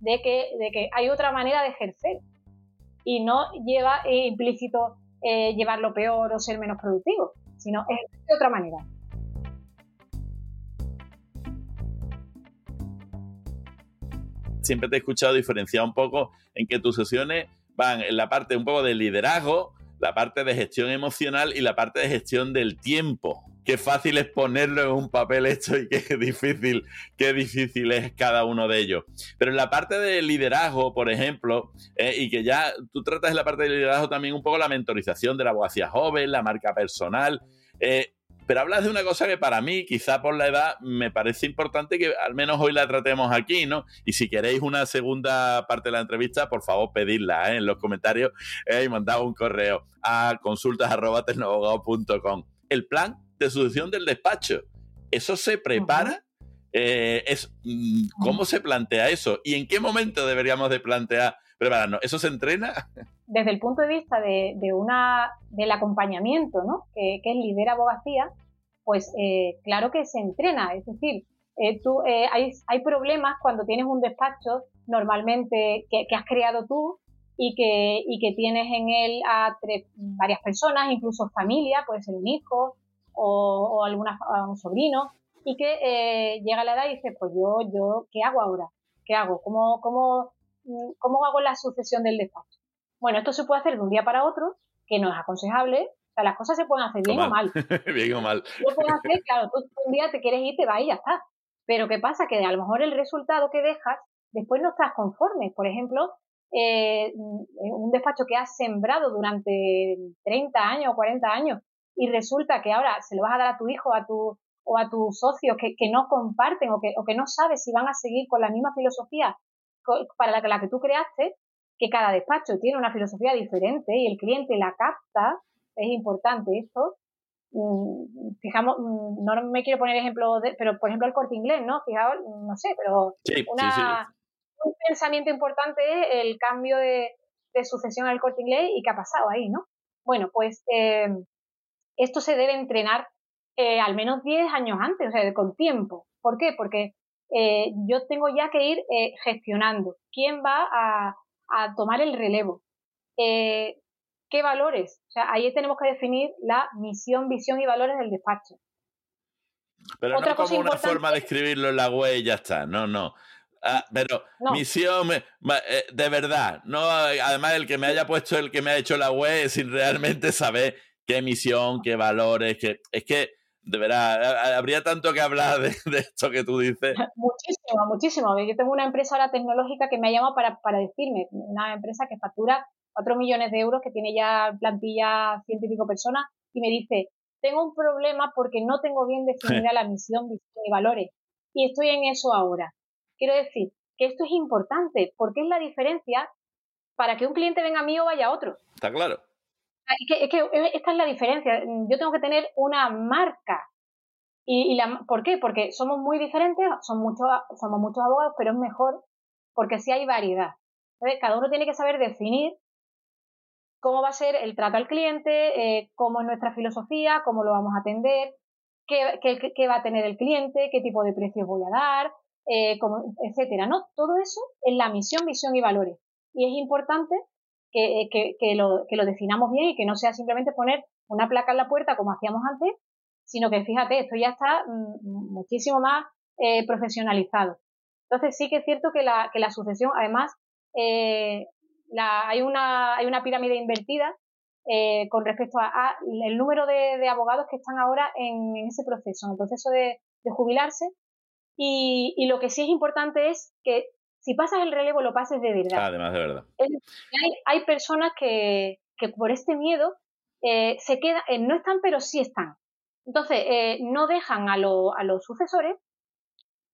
de que, de que hay otra manera de ejercer y no lleva implícito eh, llevarlo peor o ser menos productivo, sino es de otra manera. Siempre te he escuchado diferenciar un poco en que tus sesiones van en la parte un poco de liderazgo, la parte de gestión emocional y la parte de gestión del tiempo qué fácil es ponerlo en un papel hecho y qué *laughs* difícil, qué difícil es cada uno de ellos. Pero en la parte de liderazgo, por ejemplo, eh, y que ya tú tratas en la parte de liderazgo también un poco la mentorización de la abogacía joven, la marca personal. Eh, pero hablas de una cosa que para mí, quizá por la edad, me parece importante que al menos hoy la tratemos aquí, ¿no? Y si queréis una segunda parte de la entrevista, por favor, pedidla ¿eh? en los comentarios y mandad un correo a consultas.tecnobogado.com. El plan de sucesión del despacho. ¿Eso se prepara? Eh, es, mm, ¿Cómo se plantea eso? ¿Y en qué momento deberíamos de plantear prepararnos? ¿Eso se entrena? *laughs* Desde el punto de vista de, una, del acompañamiento, ¿no? que, es lidera abogacía, pues eh, claro que se entrena. Es decir, eh, tú, hay, hay, problemas cuando tienes un despacho normalmente que, has creado tú y que, y que tienes en él a varias personas, incluso familia, puede ser un hijo, o, alguna, un sobrino, y que eh, llega la edad y dice, pues yo, yo, ¿qué hago ahora? ¿Qué hago? ¿Cómo, cómo, cómo hago la sucesión del despacho? Bueno, esto se puede hacer de un día para otro, que no es aconsejable. O sea, las cosas se pueden hacer bien o mal. *laughs* bien o mal. Lo puedes hacer, claro, tú un día te quieres ir, te vas y ya está. Pero ¿qué pasa? Que a lo mejor el resultado que dejas, después no estás conforme. Por ejemplo, eh, un despacho que has sembrado durante 30 años o 40 años y resulta que ahora se lo vas a dar a tu hijo a tu, o a tus socios que, no comparten o que, o que no sabes si van a seguir con la misma filosofía para la que, la que tú creaste, que cada despacho tiene una filosofía diferente y el cliente la capta, es importante esto. Mm, fijamos, mm, no me quiero poner ejemplo, de, pero por ejemplo el corte inglés, ¿no? Fijaos, no sé, pero un pensamiento importante es el cambio de, sucesión al corte inglés y qué ha pasado ahí, ¿no? Bueno, pues eh, esto se debe entrenar eh, al menos 10 años antes, o sea, con tiempo. ¿Por qué? Porque eh, yo tengo ya que ir eh, gestionando quién va a, tomar el relevo, qué valores. O sea, ahí tenemos que definir la misión, visión y valores del despacho. Pero no como una forma de escribirlo en la web y ya está, no, no. Ah, pero misión, de verdad, no, además el que me haya puesto, el que me ha hecho la web sin realmente saber qué misión, qué valores, que es que de verdad, habría tanto que hablar de, esto que tú dices. *laughs* Muchísimo, muchísimo. Yo tengo una empresa ahora tecnológica que me ha llamado para, para decirme, una empresa que factura 4 millones de euros, que tiene ya plantilla ciento y pico personas, y me dice, tengo un problema porque no tengo bien definida *laughs* la misión, visión y valores. Y estoy en eso ahora. Quiero decir que esto es importante, porque es la diferencia para que un cliente venga a mí o vaya a otro. Está claro. Es que, esta es la diferencia. Yo tengo que tener una marca. Y, la, ¿Por qué? Porque somos muy diferentes, son muchos, somos muchos abogados, pero es mejor porque sí hay variedad. Cada uno tiene que saber definir cómo va a ser el trato al cliente, eh, cómo es nuestra filosofía, cómo lo vamos a atender, qué, qué, va a tener el cliente, qué tipo de precios voy a dar, eh, etcétera, ¿no? Todo eso es la misión, visión y valores. Y es importante eh, que, lo, definamos bien y que no sea simplemente poner una placa en la puerta como hacíamos antes, sino que fíjate, esto ya está mm, muchísimo más eh, profesionalizado. Entonces sí que es cierto que la, sucesión, además, eh, hay, una, hay una pirámide invertida con respecto a, el número de, abogados que están ahora en, ese proceso, en el proceso de, jubilarse. Y, lo que sí es importante es que si pasas el relevo, lo pases de verdad. Además, de verdad. Hay, hay personas que, que, por este miedo eh, se quedan, eh, no están, pero sí están. Entonces, eh, no dejan a, a los sucesores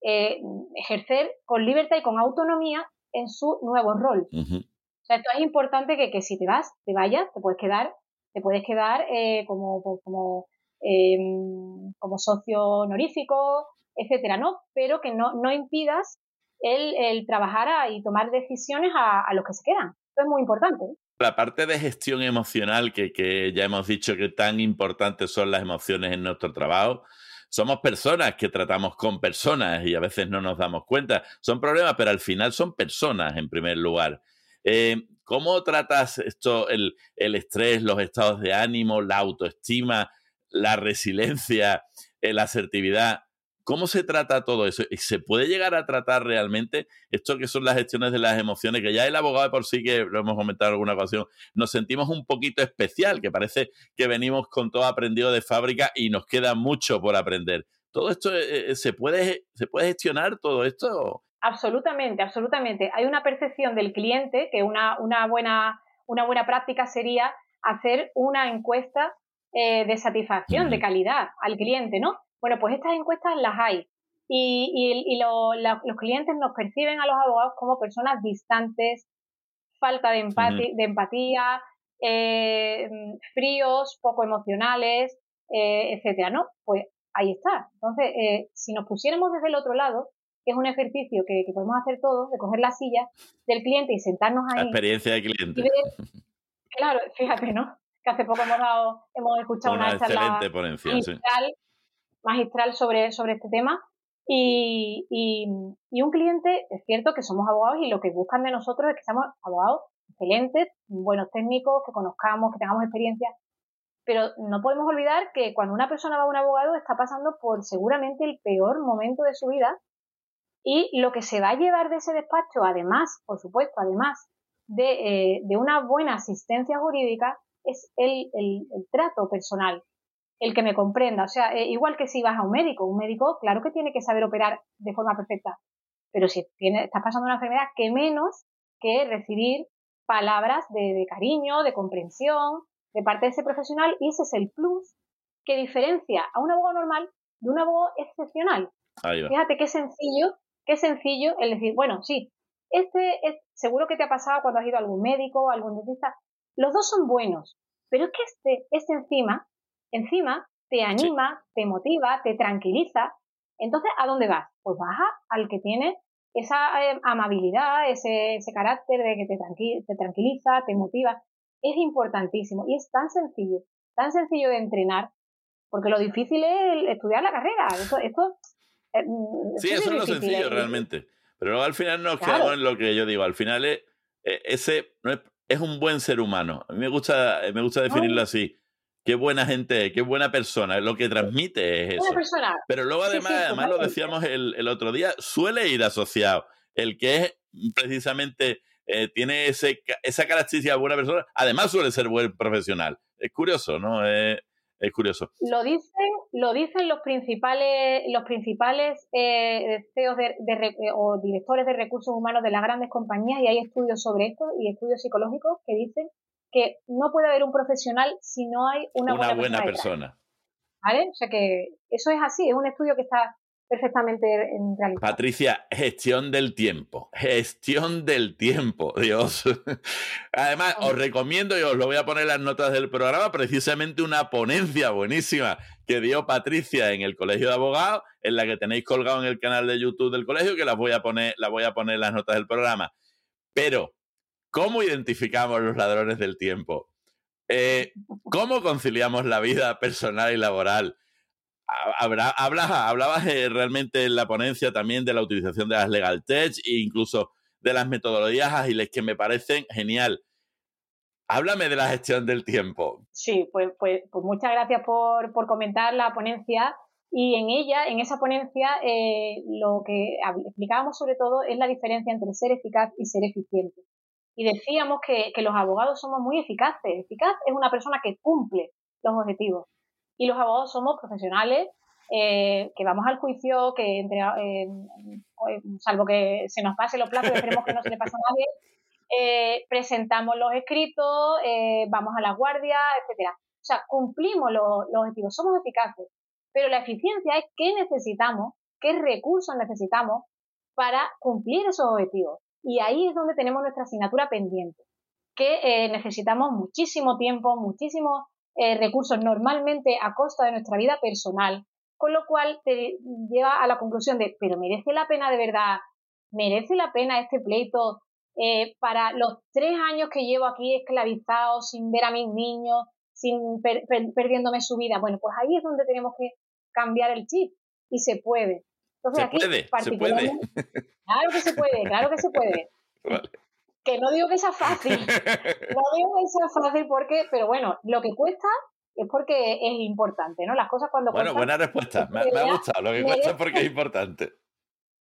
ejercer con libertad y con autonomía en su nuevo rol. O sea, esto es importante que, que, si te vas, te vayas, te puedes quedar, te puedes quedar como, como, em, como socio honorífico, etcétera, ¿no? Pero que no, no impidas el, el trabajar y tomar decisiones a, los que se quedan. Esto es muy importante. La parte de gestión emocional, que, que ya hemos dicho que tan importantes son las emociones en nuestro trabajo, somos personas que tratamos con personas y a veces no nos damos cuenta. Son problemas, pero al final son personas en primer lugar. Eh, ¿Cómo tratas esto, el, el, estrés, los estados de ánimo, la autoestima, la resiliencia, eh, la asertividad? ¿Cómo se trata todo eso? ¿Y se puede llegar a tratar realmente esto que son las gestiones de las emociones? Que ya el abogado de por sí, que lo hemos comentado en alguna ocasión, nos sentimos un poquito especial, que parece que venimos con todo aprendido de fábrica y nos queda mucho por aprender. ¿Todo esto eh, eh, se puede, se puede gestionar todo esto? Absolutamente, absolutamente. Hay una percepción del cliente que una, una, buena, una buena práctica sería hacer una encuesta eh, de satisfacción, de calidad al cliente, ¿no? Bueno, pues estas encuestas las hay. Y, los clientes nos perciben a los abogados como personas distantes, falta de, de empatía, eh, fríos, poco emocionales, eh, etcétera, ¿no? Pues ahí está. Entonces, eh, si nos pusiéramos desde el otro lado, que es un ejercicio que, podemos hacer todos, de coger la silla del cliente y sentarnos ahí. La experiencia de cliente. claro, fíjate, ¿no? Que hace poco hemos dado, hemos escuchado una, una excelente ponencia, magistral sobre, sobre este tema. Y, y, un cliente, es cierto que somos abogados y lo que buscan de nosotros es que seamos abogados excelentes, buenos técnicos, que conozcamos, que tengamos experiencia. Pero no podemos olvidar que cuando una persona va a un abogado está pasando por seguramente el peor momento de su vida y lo que se va a llevar de ese despacho, además, por supuesto, además de, eh, de una buena asistencia jurídica, es el, el, el trato personal, el que me comprenda. O sea, eh, igual que si vas a un médico, un médico, claro que tiene que saber operar de forma perfecta. Pero si tiene, estás pasando una enfermedad, ¿qué menos que recibir palabras de, cariño, de comprensión, de parte de ese profesional? Y ese es el plus que diferencia a un abogado normal de un abogado excepcional. Fíjate qué sencillo, qué sencillo el decir, bueno, sí, este es, seguro que te ha pasado cuando has ido a algún médico, o algún dentista. Los dos son buenos, pero es que este, este encima encima te anima, te motiva, te tranquiliza. Entonces, ¿a dónde vas? Pues vas al que tiene esa eh, amabilidad, ese, ese, carácter de que te, te tranquiliza, te motiva. Es importantísimo y es tan sencillo, tan sencillo de entrenar, porque lo difícil es estudiar la carrera. Esto, esto, eh, mm, sí, eso es, lo sencillo realmente. Pero luego al final nos quedamos en lo que yo digo. Al final es, eh, ese es, un buen ser humano. A mí me gusta, me gusta definirlo así qué buena gente, qué buena persona, lo que transmite es eso. Pero luego además, además lo decíamos el, otro día, suele ir asociado. El que es precisamente eh, tiene ese, esa característica de buena persona, además suele ser buen profesional. Es curioso, ¿no? Es, curioso. Lo dicen, lo dicen los principales, los principales eh, CEOs de, o directores de recursos humanos de las grandes compañías y hay estudios sobre esto y estudios psicológicos que dicen que no puede haber un profesional si no hay una, buena, persona. ¿Vale? O sea que eso es así, es un estudio que está perfectamente en realidad. Patricia, gestión del tiempo, gestión del tiempo, Dios. *laughs* Además, os recomiendo y os lo voy a poner en las notas del programa, precisamente una ponencia buenísima que dio Patricia en el Colegio de Abogados, en la que tenéis colgado en el canal de YouTube del colegio, que las voy a poner, la voy a poner en las notas del programa. Pero ¿Cómo identificamos los ladrones del tiempo? Eh, ¿Cómo conciliamos la vida personal y laboral? hablabas eh, realmente en la ponencia también de la utilización de las legal tech e incluso de las metodologías ágiles que me parecen genial. Háblame de la gestión del tiempo. Sí, pues, pues, pues muchas gracias por, comentar la ponencia. Y en ella, en esa ponencia, eh, lo que explicábamos sobre todo es la diferencia entre ser eficaz y ser eficiente y decíamos que, los abogados somos muy eficaces. Eficaz es una persona que cumple los objetivos. Y los abogados somos profesionales eh, que vamos al juicio, que entre, eh, salvo que se nos pase los plazos, esperemos que no se le pase a nadie, eh, presentamos los escritos, vamos a la guardia, etcétera. O sea, cumplimos los, los objetivos, somos eficaces. Pero la eficiencia es qué necesitamos, qué recursos necesitamos para cumplir esos objetivos. Y ahí es donde tenemos nuestra asignatura pendiente, que eh, necesitamos muchísimo tiempo, muchísimos eh, recursos, normalmente a costa de nuestra vida personal, con lo cual te lleva a la conclusión de, pero merece la pena de verdad, merece la pena este pleito eh, para los tres años que llevo aquí esclavizado, sin ver a mis niños, sin perdiéndome su vida. Bueno, pues ahí es donde tenemos que cambiar el chip y se puede. Entonces, se puede, se puede. *laughs* Claro que se puede, claro que se puede. Que no digo que sea fácil, *laughs* no digo que sea fácil porque, pero bueno, lo que cuesta es porque es importante, ¿no? Las cosas cuando Bueno, buena respuesta, me, ha gustado, lo que cuesta es porque es importante.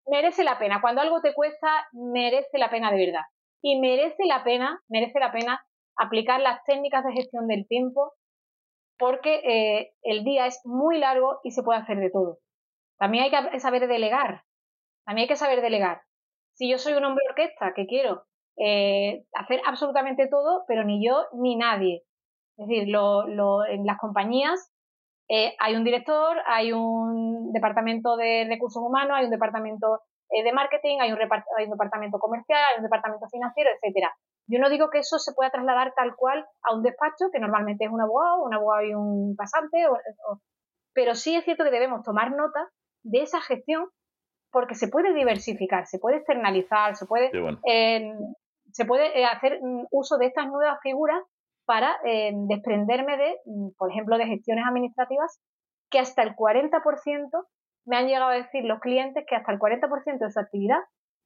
Merece la pena, cuando algo te cuesta, merece la pena de verdad. Y merece la pena, merece la pena aplicar las técnicas de gestión del tiempo porque eh, el día es muy largo y se puede hacer de todo. También hay que saber delegar, también hay que saber delegar. Si yo soy un hombre orquesta que quiero eh, hacer absolutamente todo, pero ni yo ni nadie. Es decir, lo, en las compañías eh, hay un director, hay un departamento de recursos humanos, hay un departamento eh, de marketing, hay un, hay un departamento comercial, hay un departamento financiero, etcétera. Yo no digo que eso se pueda trasladar tal cual a un despacho, que normalmente es un abogado, un abogado y un pasante, pero sí es cierto que debemos tomar nota de esa gestión porque se puede diversificar, se puede externalizar, se puede, se puede eh, hacer mm, uso de estas nuevas figuras para eh, desprenderme de, mm, por ejemplo, de gestiones administrativas que hasta el 40% me han llegado a decir los clientes que hasta el 40% de su actividad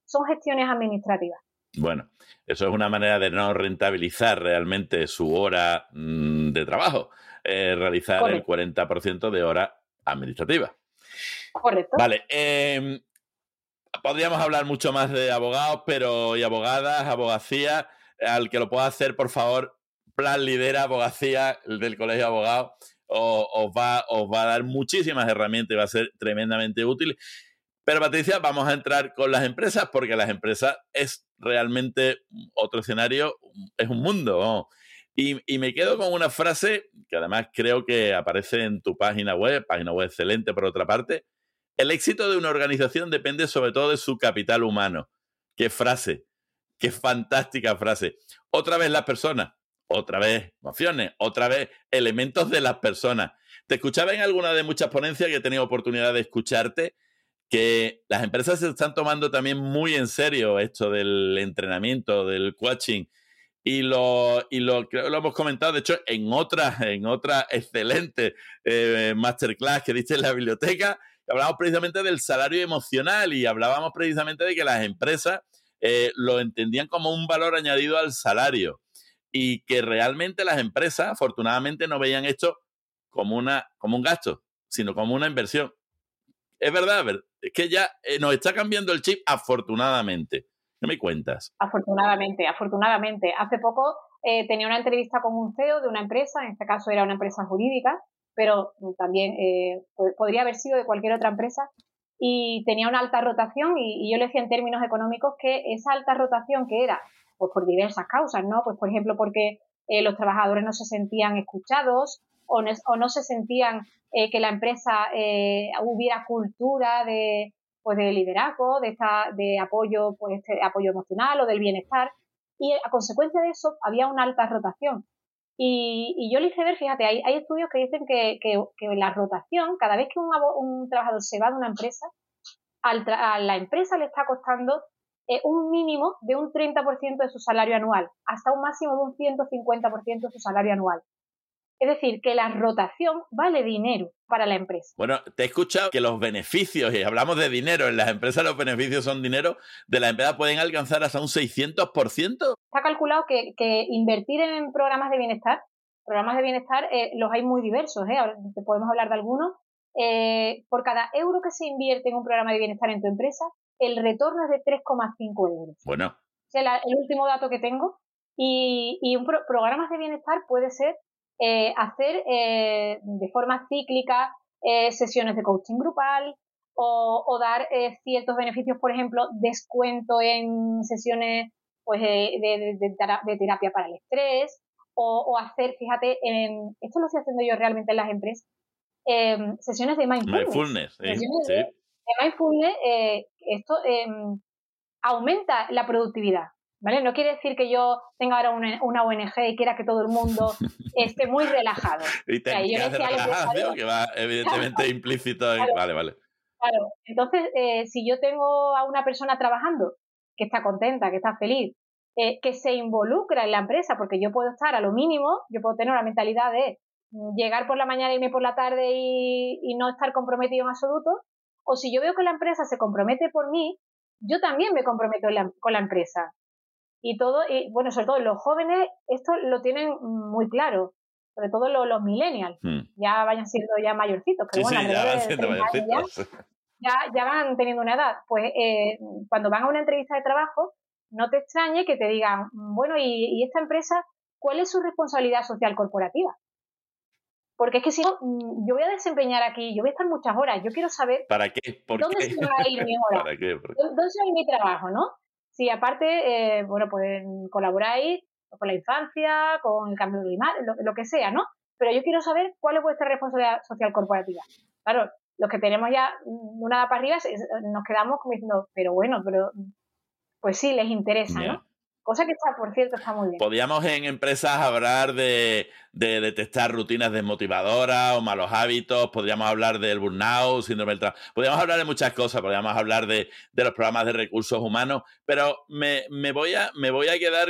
son gestiones administrativas. Bueno, eso es una manera de no rentabilizar realmente su hora mm, de trabajo, eh, realizar el 40% de hora administrativa. Correcto. Vale, em, podríamos hablar mucho más de abogados, pero y abogadas, abogacía, al que lo pueda hacer, por favor, Plan Lidera Abogacía del Colegio de Abogados, os, va, os va a dar muchísimas herramientas y va a ser tremendamente útil. Pero Patricia, vamos a entrar con las empresas porque las empresas es realmente otro escenario, es un mundo. Y, y, me quedo con una frase que además creo que aparece en tu página web, página web excelente por otra parte, el éxito de una organización depende sobre todo de su capital humano. Qué frase, qué fantástica frase. Otra vez las personas, otra vez emociones, otra vez elementos de las personas. Te escuchaba en alguna de muchas ponencias que he tenido oportunidad de escucharte que las empresas se están tomando también muy en serio esto del entrenamiento, del coaching. Y lo, y lo, lo hemos comentado, de hecho, en otra, en otra excelente eh, masterclass que diste en la biblioteca, hablábamos precisamente del salario emocional y hablábamos precisamente de que las empresas eh, lo entendían como un valor añadido al salario y que realmente las empresas, afortunadamente, no veían esto como, una, como un gasto, sino como una inversión. Es verdad, es que ya eh, nos está cambiando el chip, afortunadamente. ¿Qué me cuentas? Afortunadamente, afortunadamente. Hace poco eh, tenía una entrevista con un CEO de una empresa, en este caso era una empresa jurídica, pero también eh, podría haber sido de cualquier otra empresa, y tenía una alta rotación y, yo le decía en términos económicos que esa alta rotación que era pues por diversas causas, ¿no? Pues por ejemplo porque eh, los trabajadores no se sentían escuchados o no, se sentían eh, que la empresa hubiera cultura de pues de liderazgo, de esta, de apoyo, pues este apoyo emocional o del bienestar y a consecuencia de eso había una alta rotación. Y, yo le hice ver, fíjate, hay, hay estudios que dicen que, la rotación, cada vez que un, un, trabajador se va de una empresa, a la empresa le está costando eh, un mínimo de un 30% de su salario anual, hasta un máximo de un 150% de su salario anual. Es decir, que la rotación vale dinero para la empresa. Bueno, te he escuchado que los beneficios, y hablamos de dinero, en las empresas los beneficios son dinero, de la empresa pueden alcanzar hasta un 600%. Está calculado que, invertir en programas de bienestar, programas de bienestar eh, los hay muy diversos, ¿eh? Ahora podemos hablar de algunos. Eh, por cada euro que se invierte en un programa de bienestar en tu empresa, el retorno es de 3,5 euros. Bueno. O sea, el último dato que tengo. Y, y un programa de bienestar puede ser eh, hacer eh, de forma cíclica eh, sesiones de coaching grupal o, dar ciertos beneficios, por ejemplo, descuento en sesiones pues, de, terapia para el estrés o, hacer, fíjate, en, esto lo estoy haciendo yo realmente en las empresas, em, sesiones de mindfulness. mindfulness de, mindfulness, esto em, aumenta la productividad. ¿Vale? No quiere decir que yo tenga ahora una, ONG y quiera que todo el mundo *laughs* esté muy relajado. y te o que va evidentemente *laughs* implícito Vale, vale. Claro, entonces, eh, si yo tengo a una persona trabajando que está contenta, que está feliz, eh, que se involucra en la empresa, porque yo puedo estar a lo mínimo, yo puedo tener una mentalidad de llegar por la mañana y irme por la tarde y, no estar comprometido en absoluto, o si yo veo que la empresa se compromete por mí, yo también me comprometo con la empresa. Y todo, y bueno, sobre todo los jóvenes, esto lo tienen muy claro, sobre todo los, millennials, hmm. ya vayan siendo ya mayorcitos, pero bueno, ya, van siendo mayorcitos. Ya, ya, van teniendo una edad. Pues eh, cuando van a una entrevista de trabajo, no te extrañe que te digan, bueno, ¿y, esta empresa cuál es su responsabilidad social corporativa? Porque es que si no, mm, yo voy a desempeñar aquí, yo voy a estar muchas horas, yo quiero saber ¿Para qué? dónde se va a ir mi hora, *laughs* dónde se va a ir mi trabajo, ¿no? Si aparte, eh, bueno, pues colaboráis con la infancia, con el cambio climático, lo, lo que sea, ¿no? Pero yo quiero saber cuál es vuestra responsabilidad social corporativa. Claro, los que tenemos ya una para arriba nos quedamos como diciendo, pero bueno, pero pues sí, les interesa, ¿no? Cosa que está, por cierto, está muy bien. Podríamos en empresas hablar de, detectar rutinas desmotivadoras o malos hábitos, podríamos hablar del burnout, síndrome del trabajo, podríamos hablar de muchas cosas, podríamos hablar de, los programas de recursos humanos, pero me, voy a, quedar,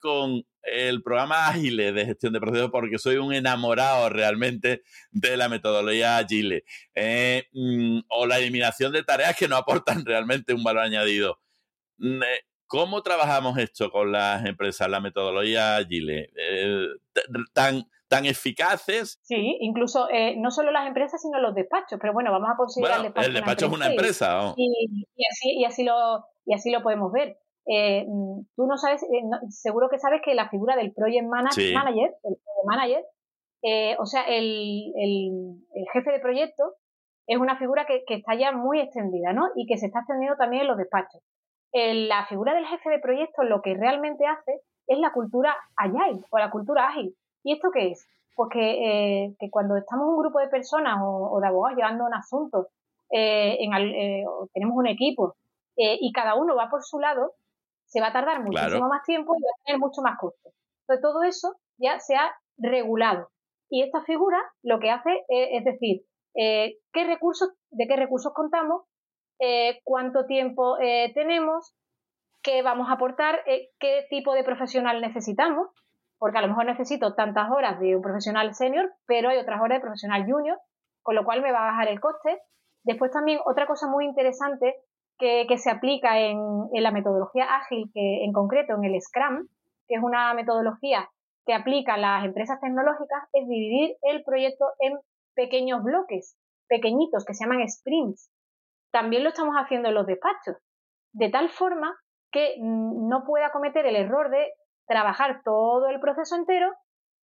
con el programa Agile de gestión de procesos porque soy un enamorado realmente de la metodología Agile eh, mm, o la eliminación de tareas que no aportan *laughs* realmente un valor añadido. Eh, ¿Cómo trabajamos esto con las empresas, la metodología Agile? Eh, ¿Tan, ¿Tan eficaces? Sí, incluso eh, no solo las empresas, sino los despachos. Pero bueno, vamos a considerar el despacho. El despacho es una empresa. Y, así, y, así lo, y así lo podemos ver. Mm, tú no sabes, seguro que sabes que la figura del project manager, manager el manager, o sea, el, el, jefe de proyecto es una figura que, que, está ya muy extendida, ¿no? Y que se está extendiendo también en los despachos la figura del jefe de proyecto lo que realmente hace es la cultura agile o la cultura ágil. ¿Y esto qué es? Pues que, eh, cuando estamos un grupo de personas o, de abogados llevando un asunto, eh, en eh, tenemos un equipo y cada uno va por su lado, se va a tardar muchísimo más tiempo y va a tener mucho más costo. Entonces todo eso ya se ha regulado. Y esta figura lo que hace es, es decir, qué recursos, de qué recursos contamos eh, cuánto tiempo eh, tenemos, qué vamos a aportar, eh, qué tipo de profesional necesitamos, porque a lo mejor necesito tantas horas de un profesional senior, pero hay otras horas de profesional junior, con lo cual me va a bajar el coste. Después también otra cosa muy interesante que, se aplica en, la metodología ágil, que en concreto en el Scrum, que es una metodología que aplica las empresas tecnológicas, es dividir el proyecto en pequeños bloques, pequeñitos, que se llaman sprints también lo estamos haciendo en los despachos, de tal forma que no pueda cometer el error de trabajar todo el proceso entero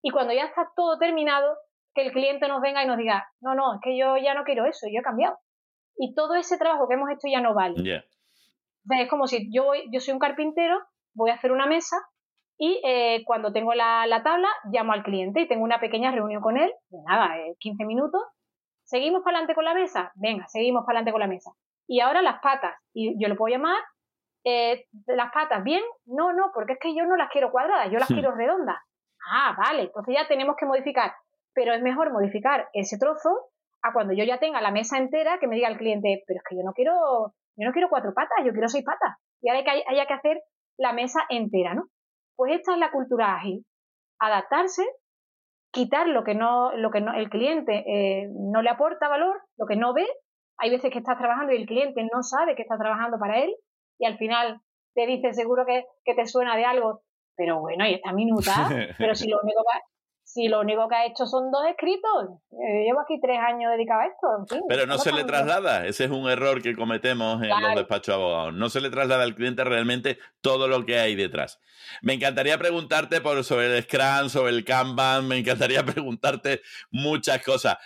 y cuando ya está todo terminado, que el cliente nos venga y nos diga, no, no, es que yo ya no quiero eso, yo he cambiado. Y todo ese trabajo que hemos hecho ya no vale. es como si yo, yo soy un carpintero, voy a hacer una mesa y eh, cuando tengo la, tabla llamo al cliente y tengo una pequeña reunión con él, de nada, 15 eh, minutos, ¿Seguimos para adelante con la mesa? Venga, seguimos para adelante con la mesa. Y ahora las patas. Y yo le puedo llamar eh, las patas. ¿Bien? No, no, porque es que yo no las quiero cuadradas, yo las quiero redondas. Ah, vale, entonces ya tenemos que modificar. Pero es mejor modificar ese trozo a cuando yo ya tenga la mesa entera que me diga el cliente, pero es que yo no quiero, yo no quiero cuatro patas, yo quiero seis patas. Y ahora hay que, haya que hacer la mesa entera, ¿no? Pues esta es la cultura ágil. Adaptarse quitar lo que no, lo que no, el cliente eh, no le aporta valor, lo que no ve. Hay veces que estás trabajando y el cliente no sabe que estás trabajando para él y al final te dice seguro que, que te suena de algo, pero bueno, y esta minuta, *laughs* pero si lo único que, si lo único que ha hecho son dos escritos, eh, llevo aquí tres años dedicado a esto. Pero no se le traslada, ese es un error que cometemos en los despachos de abogados. No se le traslada al cliente realmente todo lo que hay detrás. Me encantaría preguntarte por, sobre el Scrum, sobre el Kanban, me encantaría *laughs* preguntarte muchas cosas.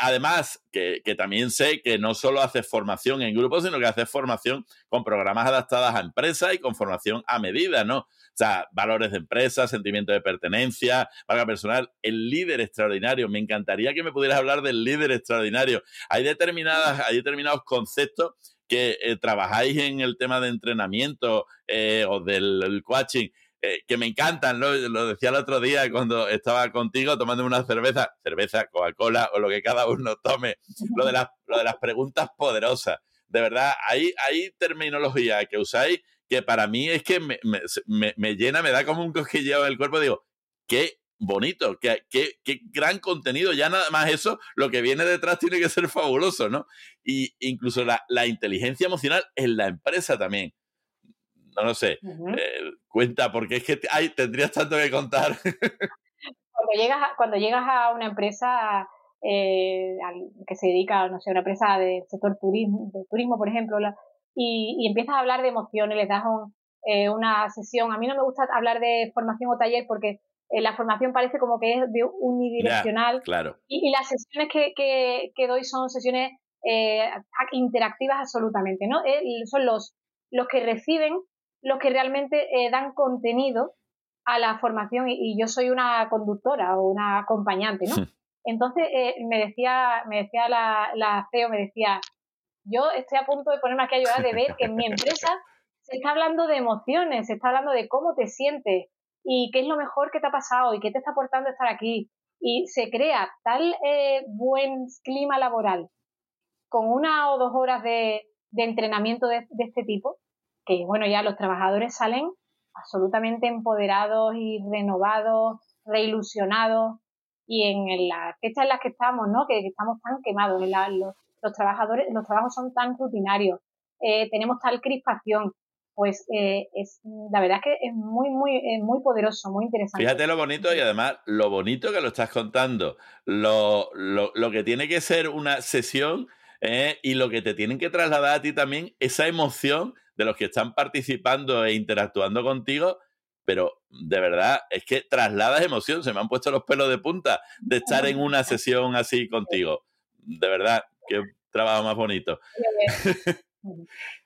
Además, que, también sé que no solo haces formación en grupos, sino que haces formación con programas adaptados a empresas y con formación a medida, ¿no? O sea, valores de empresa, sentimiento de pertenencia, valga personal, el líder extraordinario. Me encantaría que me pudieras hablar del líder extraordinario. Hay determinadas, hay determinados conceptos que eh, trabajáis en el tema de entrenamiento eh, o del coaching. Eh, que me encantan, ¿no? lo decía el otro día cuando estaba contigo tomando una cerveza, cerveza, Coca-Cola o lo que cada uno tome, lo de las, lo de las preguntas poderosas. De verdad, hay, terminología que usáis que para mí es que me, me, llena, me da como un cosquilleo en el cuerpo. Digo, qué bonito, qué, qué, qué, gran contenido. Ya nada más eso, lo que viene detrás tiene que ser fabuloso, ¿no? Y incluso la, la inteligencia emocional en la empresa también. No lo sé. Eh, cuenta, porque es que hay, tendrías tanto que contar. cuando, llegas a, cuando llegas a una empresa eh, que se dedica, no sé, una empresa del sector turismo, turismo, por ejemplo, y, empiezas a hablar de emociones, les das eh, una sesión. A mí no me gusta hablar de formación o taller porque eh, la formación parece como que es de unidireccional. claro. Y, las sesiones que, que, doy son sesiones eh, interactivas absolutamente, ¿no? son los, los que reciben, los que realmente dan contenido a la formación y, yo soy una conductora o una acompañante, ¿no? Entonces me decía, me decía la, la CEO, me decía, yo estoy a punto de ponerme aquí a llorar de ver que en mi empresa se está hablando de emociones, se está hablando de cómo te sientes y qué es lo mejor que te ha pasado y qué te está aportando estar aquí. Y se crea tal eh, buen clima laboral con una o dos horas de, entrenamiento de, este tipo, que bueno, ya los trabajadores salen absolutamente empoderados y renovados, reilusionados, y en la fecha en las que estamos, ¿no? Que, estamos tan quemados, los, trabajadores, los trabajos son tan rutinarios, eh, tenemos tal crispación, pues eh, es la verdad es que es muy, muy, eh, muy poderoso, muy interesante. Fíjate lo bonito y además lo bonito que lo estás contando, lo, lo, que tiene que ser una sesión y lo que te tienen que trasladar a ti también, esa emoción de los que están participando e interactuando contigo, pero de verdad es que trasladas emoción, se me han puesto los pelos de punta de estar en una *laughs* sesión así contigo. De verdad, Qué trabajo más bonito.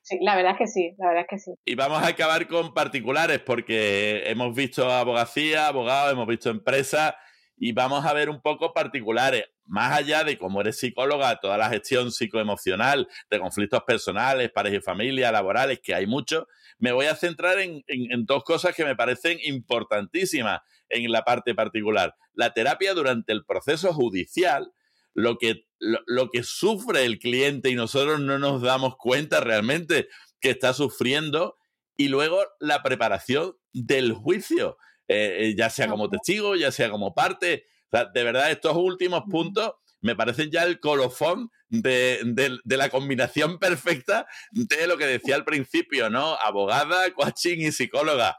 Sí, la verdad es que sí, la verdad es que sí. *laughs* Y vamos a acabar con particulares porque hemos visto abogacía, abogados, hemos visto empresas y vamos a ver un poco particulares, más allá de cómo eres psicóloga, toda la gestión psicoemocional de conflictos personales, pareja y familia, laborales, que hay mucho, me voy a centrar en, en dos cosas que me parecen importantísimas en la parte particular. La terapia durante el proceso judicial, lo que lo, que sufre el cliente y nosotros no nos damos cuenta realmente que está sufriendo y luego la preparación del juicio, eh, eh, ya sea como testigo, ya sea como parte. de verdad, estos últimos puntos me parecen ya el colofón de, la combinación perfecta de lo que decía al principio, ¿no? Abogada, coaching y psicóloga.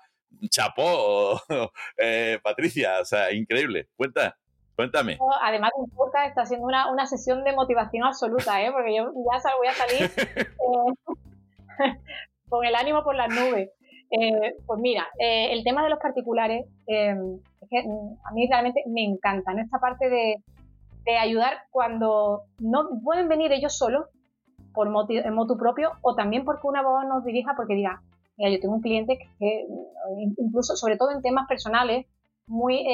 Chapó, *laughs* eh, Patricia, o sea, increíble. Cuenta. Cuéntame. Además de un está haciendo una, una, sesión de motivación absoluta, ¿eh? porque yo ya voy a salir *laughs* eh, *laughs* con el ánimo por las nubes. Eh, pues mira, eh, el tema de los particulares, es que a mí realmente me encanta, en esta parte de, de, ayudar cuando no pueden venir ellos solos por motu, propio o también porque una voz nos dirija porque diga, mira, yo tengo un cliente que, incluso, sobre todo en temas personales, muy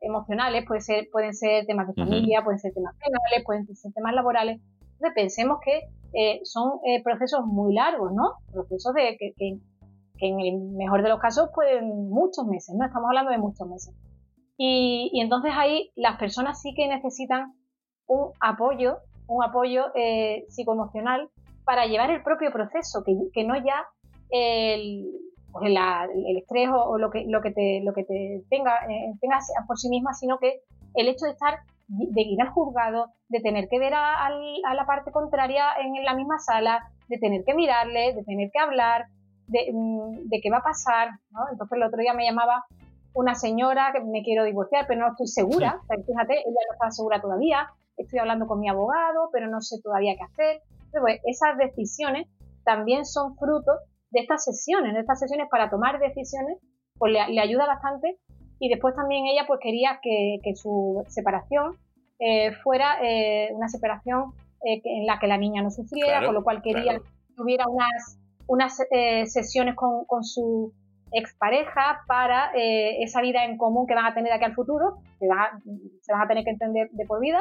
emocionales, puede ser, pueden ser temas de familia, pueden ser temas penales, pueden ser temas laborales. Entonces pensemos que eh, son eh, procesos muy largos, ¿no? Procesos de que, que, en el mejor de los casos pueden muchos meses, ¿no? Estamos hablando de muchos meses. Y, y entonces ahí las personas sí que necesitan un apoyo, un apoyo eh, psicoemocional para llevar el propio proceso, que, que no ya el, pues el estrés o, lo que lo que te lo que te tenga eh, tengas por sí misma sino que el hecho de estar de ir al juzgado de tener que ver a, la parte contraria en la misma sala de tener que mirarle de tener que hablar de, mm, qué va a pasar ¿no? entonces el otro día me llamaba una señora que me quiero divorciar pero no estoy segura. Fíjate ella no está segura todavía. Estoy hablando con mi abogado pero no sé todavía qué hacer. Pues, esas decisiones también son frutos de estas sesiones, de estas sesiones para tomar decisiones, pues le, ayuda bastante. Y después también ella pues quería que, su separación eh, fuera eh, una separación eh, en la que la niña no sufriera, con lo cual quería que tuviera unas, unas sesiones con, con, su expareja para esa vida en común que van a tener aquí al futuro, que se van a tener que entender de por vida,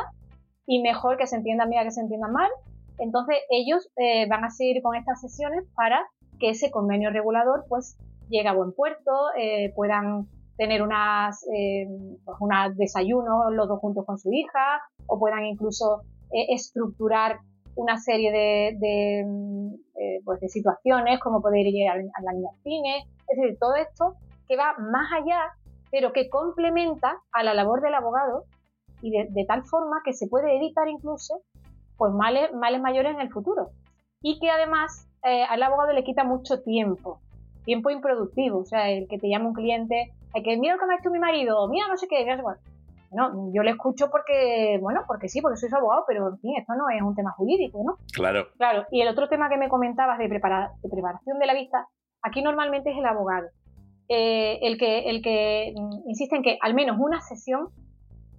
y mejor que se entiendan bien que se entiendan mal. Entonces ellos van a seguir con estas sesiones para que ese convenio regulador pues llegue a buen puerto, eh, puedan tener unas, eh, pues desayunos los dos juntos con su hija o puedan incluso eh, estructurar una serie de, mm, eh, pues de situaciones, como poder ir a, la niña al cine, es decir, todo esto que va más allá, pero que complementa a la labor del abogado y de, tal forma que se puede evitar incluso pues males, males mayores en el futuro. Y que además eh, al abogado le quita mucho tiempo, tiempo improductivo, o sea, el que te llama un cliente, hay que mira lo que me ha hecho mi marido, mira no sé qué, no, yo le escucho porque, bueno, porque sí, porque soy su abogado, pero en fin, esto no es un tema jurídico, ¿no? Claro. Claro, y el otro tema que me comentabas de, de preparación de la vista, aquí normalmente es el abogado. Eh, el, que, el que insiste en que al menos una sesión,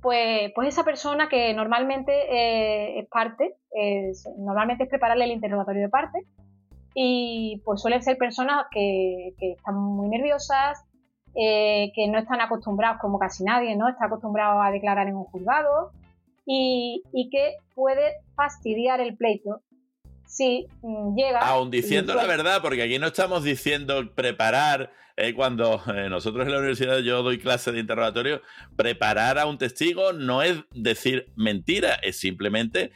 pues, pues esa persona que normalmente eh, es parte, normalmente es prepararle el interrogatorio de parte, y pues suelen ser personas que, que están muy nerviosas, eh, que no están acostumbrados, como casi nadie, ¿no? Está acostumbrado a declarar en un juzgado y, que puede fastidiar el pleito si mm, llega. Aún diciendo la verdad, porque aquí no estamos diciendo preparar. Eh, cuando eh, nosotros en la universidad yo doy clase de interrogatorio, preparar a un testigo no es decir mentira, es simplemente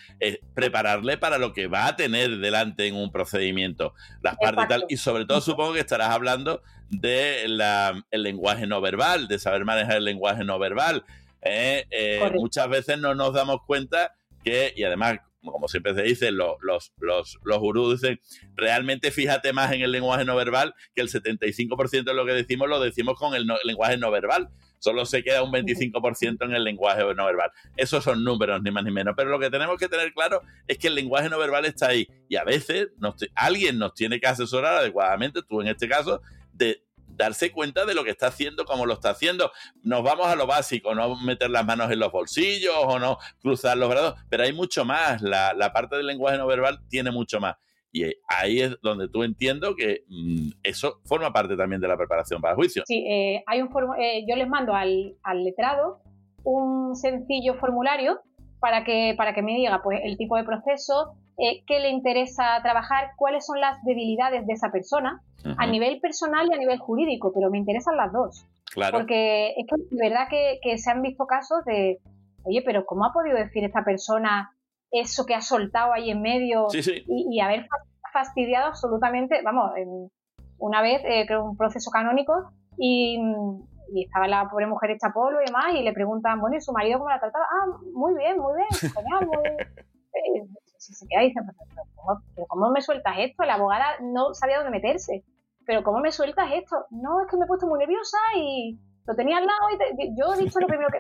prepararle para lo que va a tener delante en un procedimiento, las partes y tal. Y sobre todo supongo que estarás hablando del el lenguaje no verbal, de saber manejar el lenguaje no verbal. ¿eh? Eh, muchas veces no nos damos cuenta que, y además, como siempre se dice, los, los, los, los gurús dicen, realmente fíjate más en el lenguaje no verbal, que el 75% de lo que decimos lo decimos con el, lenguaje no verbal. Solo se queda un 25% en el lenguaje no verbal. Esos son números, ni más ni menos. Pero lo que tenemos que tener claro es que el lenguaje no verbal está ahí. Y a veces alguien nos tiene que asesorar adecuadamente, tú en este caso, de darse cuenta de lo que está haciendo, cómo lo está haciendo. Nos vamos a lo básico, no meter las manos en los bolsillos o no cruzar los brazos, pero hay mucho más. La, parte del lenguaje no verbal tiene mucho más. Y ahí es donde tú entiendo que mm, eso forma parte también de la preparación para el juicio. Sí, eh, hay un eh, yo les mando al, al, letrado un sencillo formulario para que, para que me diga pues, el tipo de proceso, eh, qué le interesa trabajar, cuáles son las debilidades de esa persona, a nivel personal y a nivel jurídico, pero me interesan las dos. Claro. Porque es que es verdad que, se han visto casos de, oye, pero ¿cómo ha podido decir esta persona eso que ha soltado ahí en medio Y, haber fastidiado absolutamente, vamos, una vez eh, creo un proceso canónico y, estaba la pobre mujer hecha polvo y demás y le preguntan, bueno, ¿y su marido cómo la trataba? Ah, muy bien, muy bien, genial, muy bien. *laughs* Eh, si se queda y dice, pero ¿cómo, me sueltas esto? La abogada no sabía dónde meterse. Pero ¿cómo me sueltas esto? No, es que me he puesto muy nerviosa y lo tenía al lado y yo he dicho lo primero que...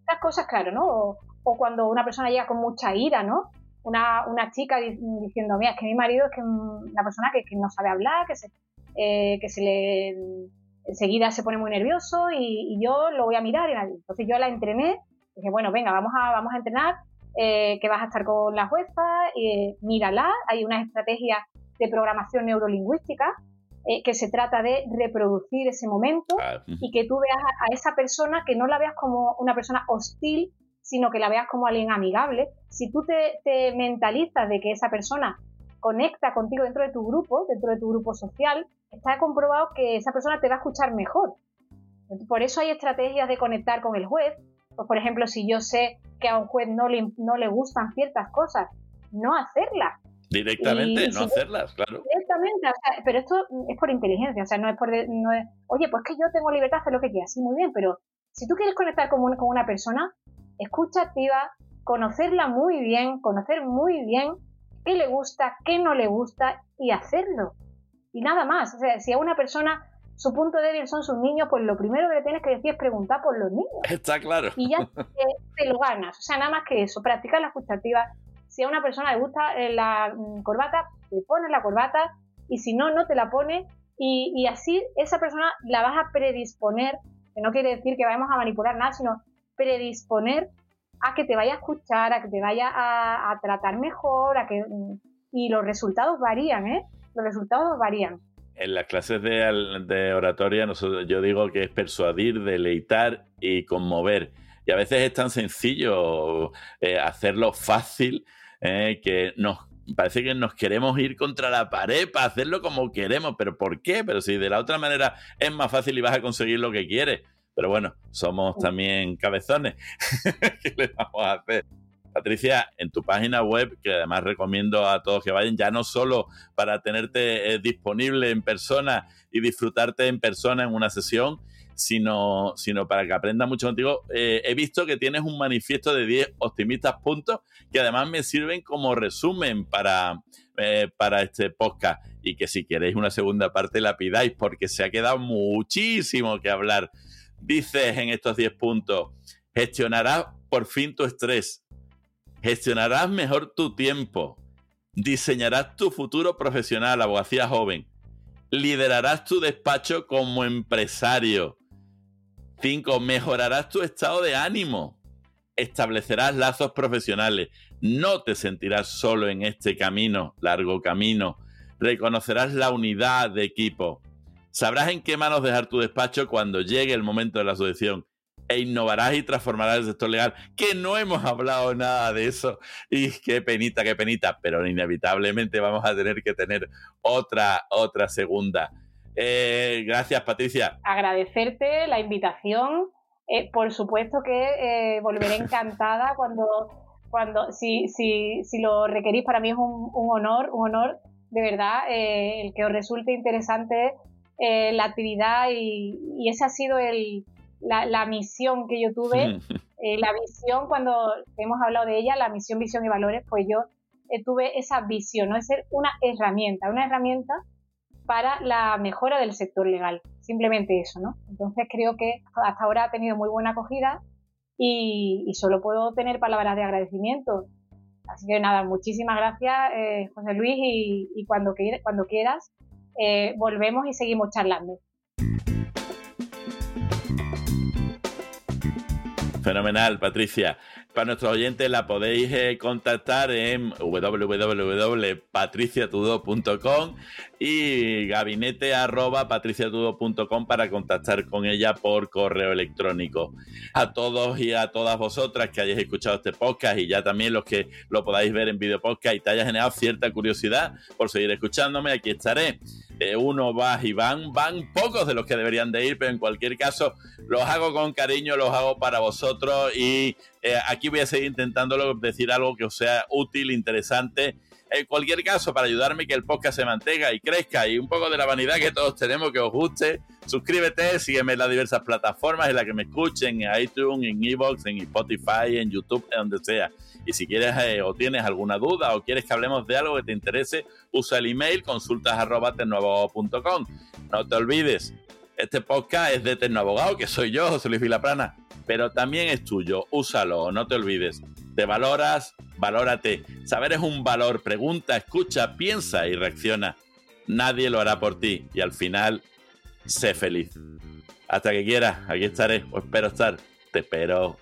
Estas cosas, claro, ¿no? O, cuando una persona llega con mucha ira, ¿no? Una, una chica diciendo, mira, es que mi marido es que una persona que, no sabe hablar, que se, eh, que se le enseguida se pone muy nervioso y, yo lo voy a mirar y entonces yo la entrené dije bueno venga vamos a vamos a entrenar eh, que vas a estar con la jueza, eh, mírala, hay una estrategia de programación neurolingüística eh, que se trata de reproducir ese momento ah, y que tú veas a, esa persona que no la veas como una persona hostil, sino que la veas como alguien amigable. Si tú te, mentalizas de que esa persona conecta contigo dentro de tu grupo, dentro de tu grupo social, está comprobado que esa persona te va a escuchar mejor. Por eso hay estrategias de conectar con el juez. Pues, por ejemplo, si yo sé que a un juez no le, no le gustan ciertas cosas, no hacerlas. Directamente, no hacerlas, claro. Directamente, pero esto es por inteligencia, o sea, no es por... No es, Oye, pues que yo tengo libertad de hacer lo que quiera, sí, muy bien, pero si tú quieres conectar con, con una persona, escucha activa, conocerla muy bien, conocer muy bien qué le gusta, qué no le gusta y hacerlo. Y nada más. O sea, si a una persona su punto débil son sus niños, pues lo primero que le tienes que decir es preguntar por los niños. *laughs* Está claro. Y ya te, lo ganas. O sea, nada más que eso, practicar la escucha Si a una persona le gusta eh, la mm, corbata, le pones la corbata y si no, no te la pone y, así esa persona la vas a predisponer, que no quiere decir que vayamos a manipular nada, sino predisponer a que te vaya a escuchar, a que te vaya a, a tratar mejor, a que mm, y los resultados varían, ¿eh? Los resultados varían. En las clases de, oratoria yo digo que es persuadir, deleitar y conmover. Y a veces es tan sencillo eh, hacerlo fácil eh, que nos parece que nos queremos ir contra la pared para hacerlo como queremos. ¿Pero por qué? Pero si de la otra manera es más fácil y vas a conseguir lo que quieres. Pero bueno, somos también cabezones. *laughs* ¿Qué le vamos a hacer? Patricia, en tu página web, que además recomiendo a todos que vayan, ya no solo para tenerte eh, disponible en persona y disfrutarte en persona en una sesión, sino, sino para que aprenda mucho contigo. Eh, he visto que tienes un manifiesto de 10 optimistas puntos que además me sirven como resumen para, eh, para este podcast y que si queréis una segunda parte la pidáis porque se ha quedado muchísimo que hablar. Dices en estos 10 puntos, gestionarás por fin tu estrés, gestionarás mejor tu tiempo, diseñarás tu futuro profesional, abogacía joven, liderarás tu despacho como empresario, 5. Mejorarás tu estado de ánimo. Establecerás lazos profesionales. No te sentirás solo en este camino, largo camino. Reconocerás la unidad de equipo. Sabrás en qué manos dejar tu despacho cuando llegue el momento de la sucesión. E innovarás y transformarás el sector legal, que no hemos hablado nada de eso. Y qué penita, qué penita, pero inevitablemente vamos a tener que tener otra, otra segunda. Eh, gracias, Patricia. Agradecerte la invitación. Eh, por supuesto que eh, volveré *laughs* encantada cuando, cuando si, si, si lo requerís. Para mí es un, honor, un honor de verdad el que os resulte interesante la actividad y, esa ha sido el, la, misión que yo tuve. *laughs* la visión, cuando hemos hablado de ella, la misión, visión y valores, pues yo tuve esa visión, ¿no? Es ser una herramienta, una herramienta para la mejora del sector legal. Simplemente eso, ¿no? Entonces creo que hasta ahora ha tenido muy buena acogida y, solo puedo tener palabras de agradecimiento. Así que nada, muchísimas gracias, eh, José Luis, y, cuando, cuando quieras, eh, volvemos y seguimos charlando. Fenomenal, Patricia. Para nuestros oyentes la podéis eh, contactar en www.patriciatudo.com y gabinete para contactar con ella por correo electrónico. A todos y a todas vosotras que hayáis escuchado este podcast y ya también los que lo podáis ver en video podcast y te haya generado cierta curiosidad por seguir escuchándome, aquí estaré. Uno va y van, van pocos de los que deberían de ir, pero en cualquier caso los hago con cariño, los hago para vosotros y eh, aquí voy a seguir intentando decir algo que os sea útil, interesante. En cualquier caso, para ayudarme que el podcast se mantenga y crezca y un poco de la vanidad que todos tenemos, que os guste, suscríbete, sígueme en las diversas plataformas en las que me escuchen, en iTunes, en Evox, en Spotify, en YouTube, en donde sea. Y si quieres eh, o tienes alguna duda o quieres que hablemos de algo que te interese, usa el email consultas No te olvides, este podcast es de Tecnoabogado, que soy yo, José Luis Vilaplana pero también es tuyo. Úsalo, no te olvides. Te valoras, valórate. Saber es un valor. Pregunta, escucha, piensa y reacciona. Nadie lo hará por ti y al final, sé feliz. Hasta que quieras, aquí estaré o espero estar. Te espero.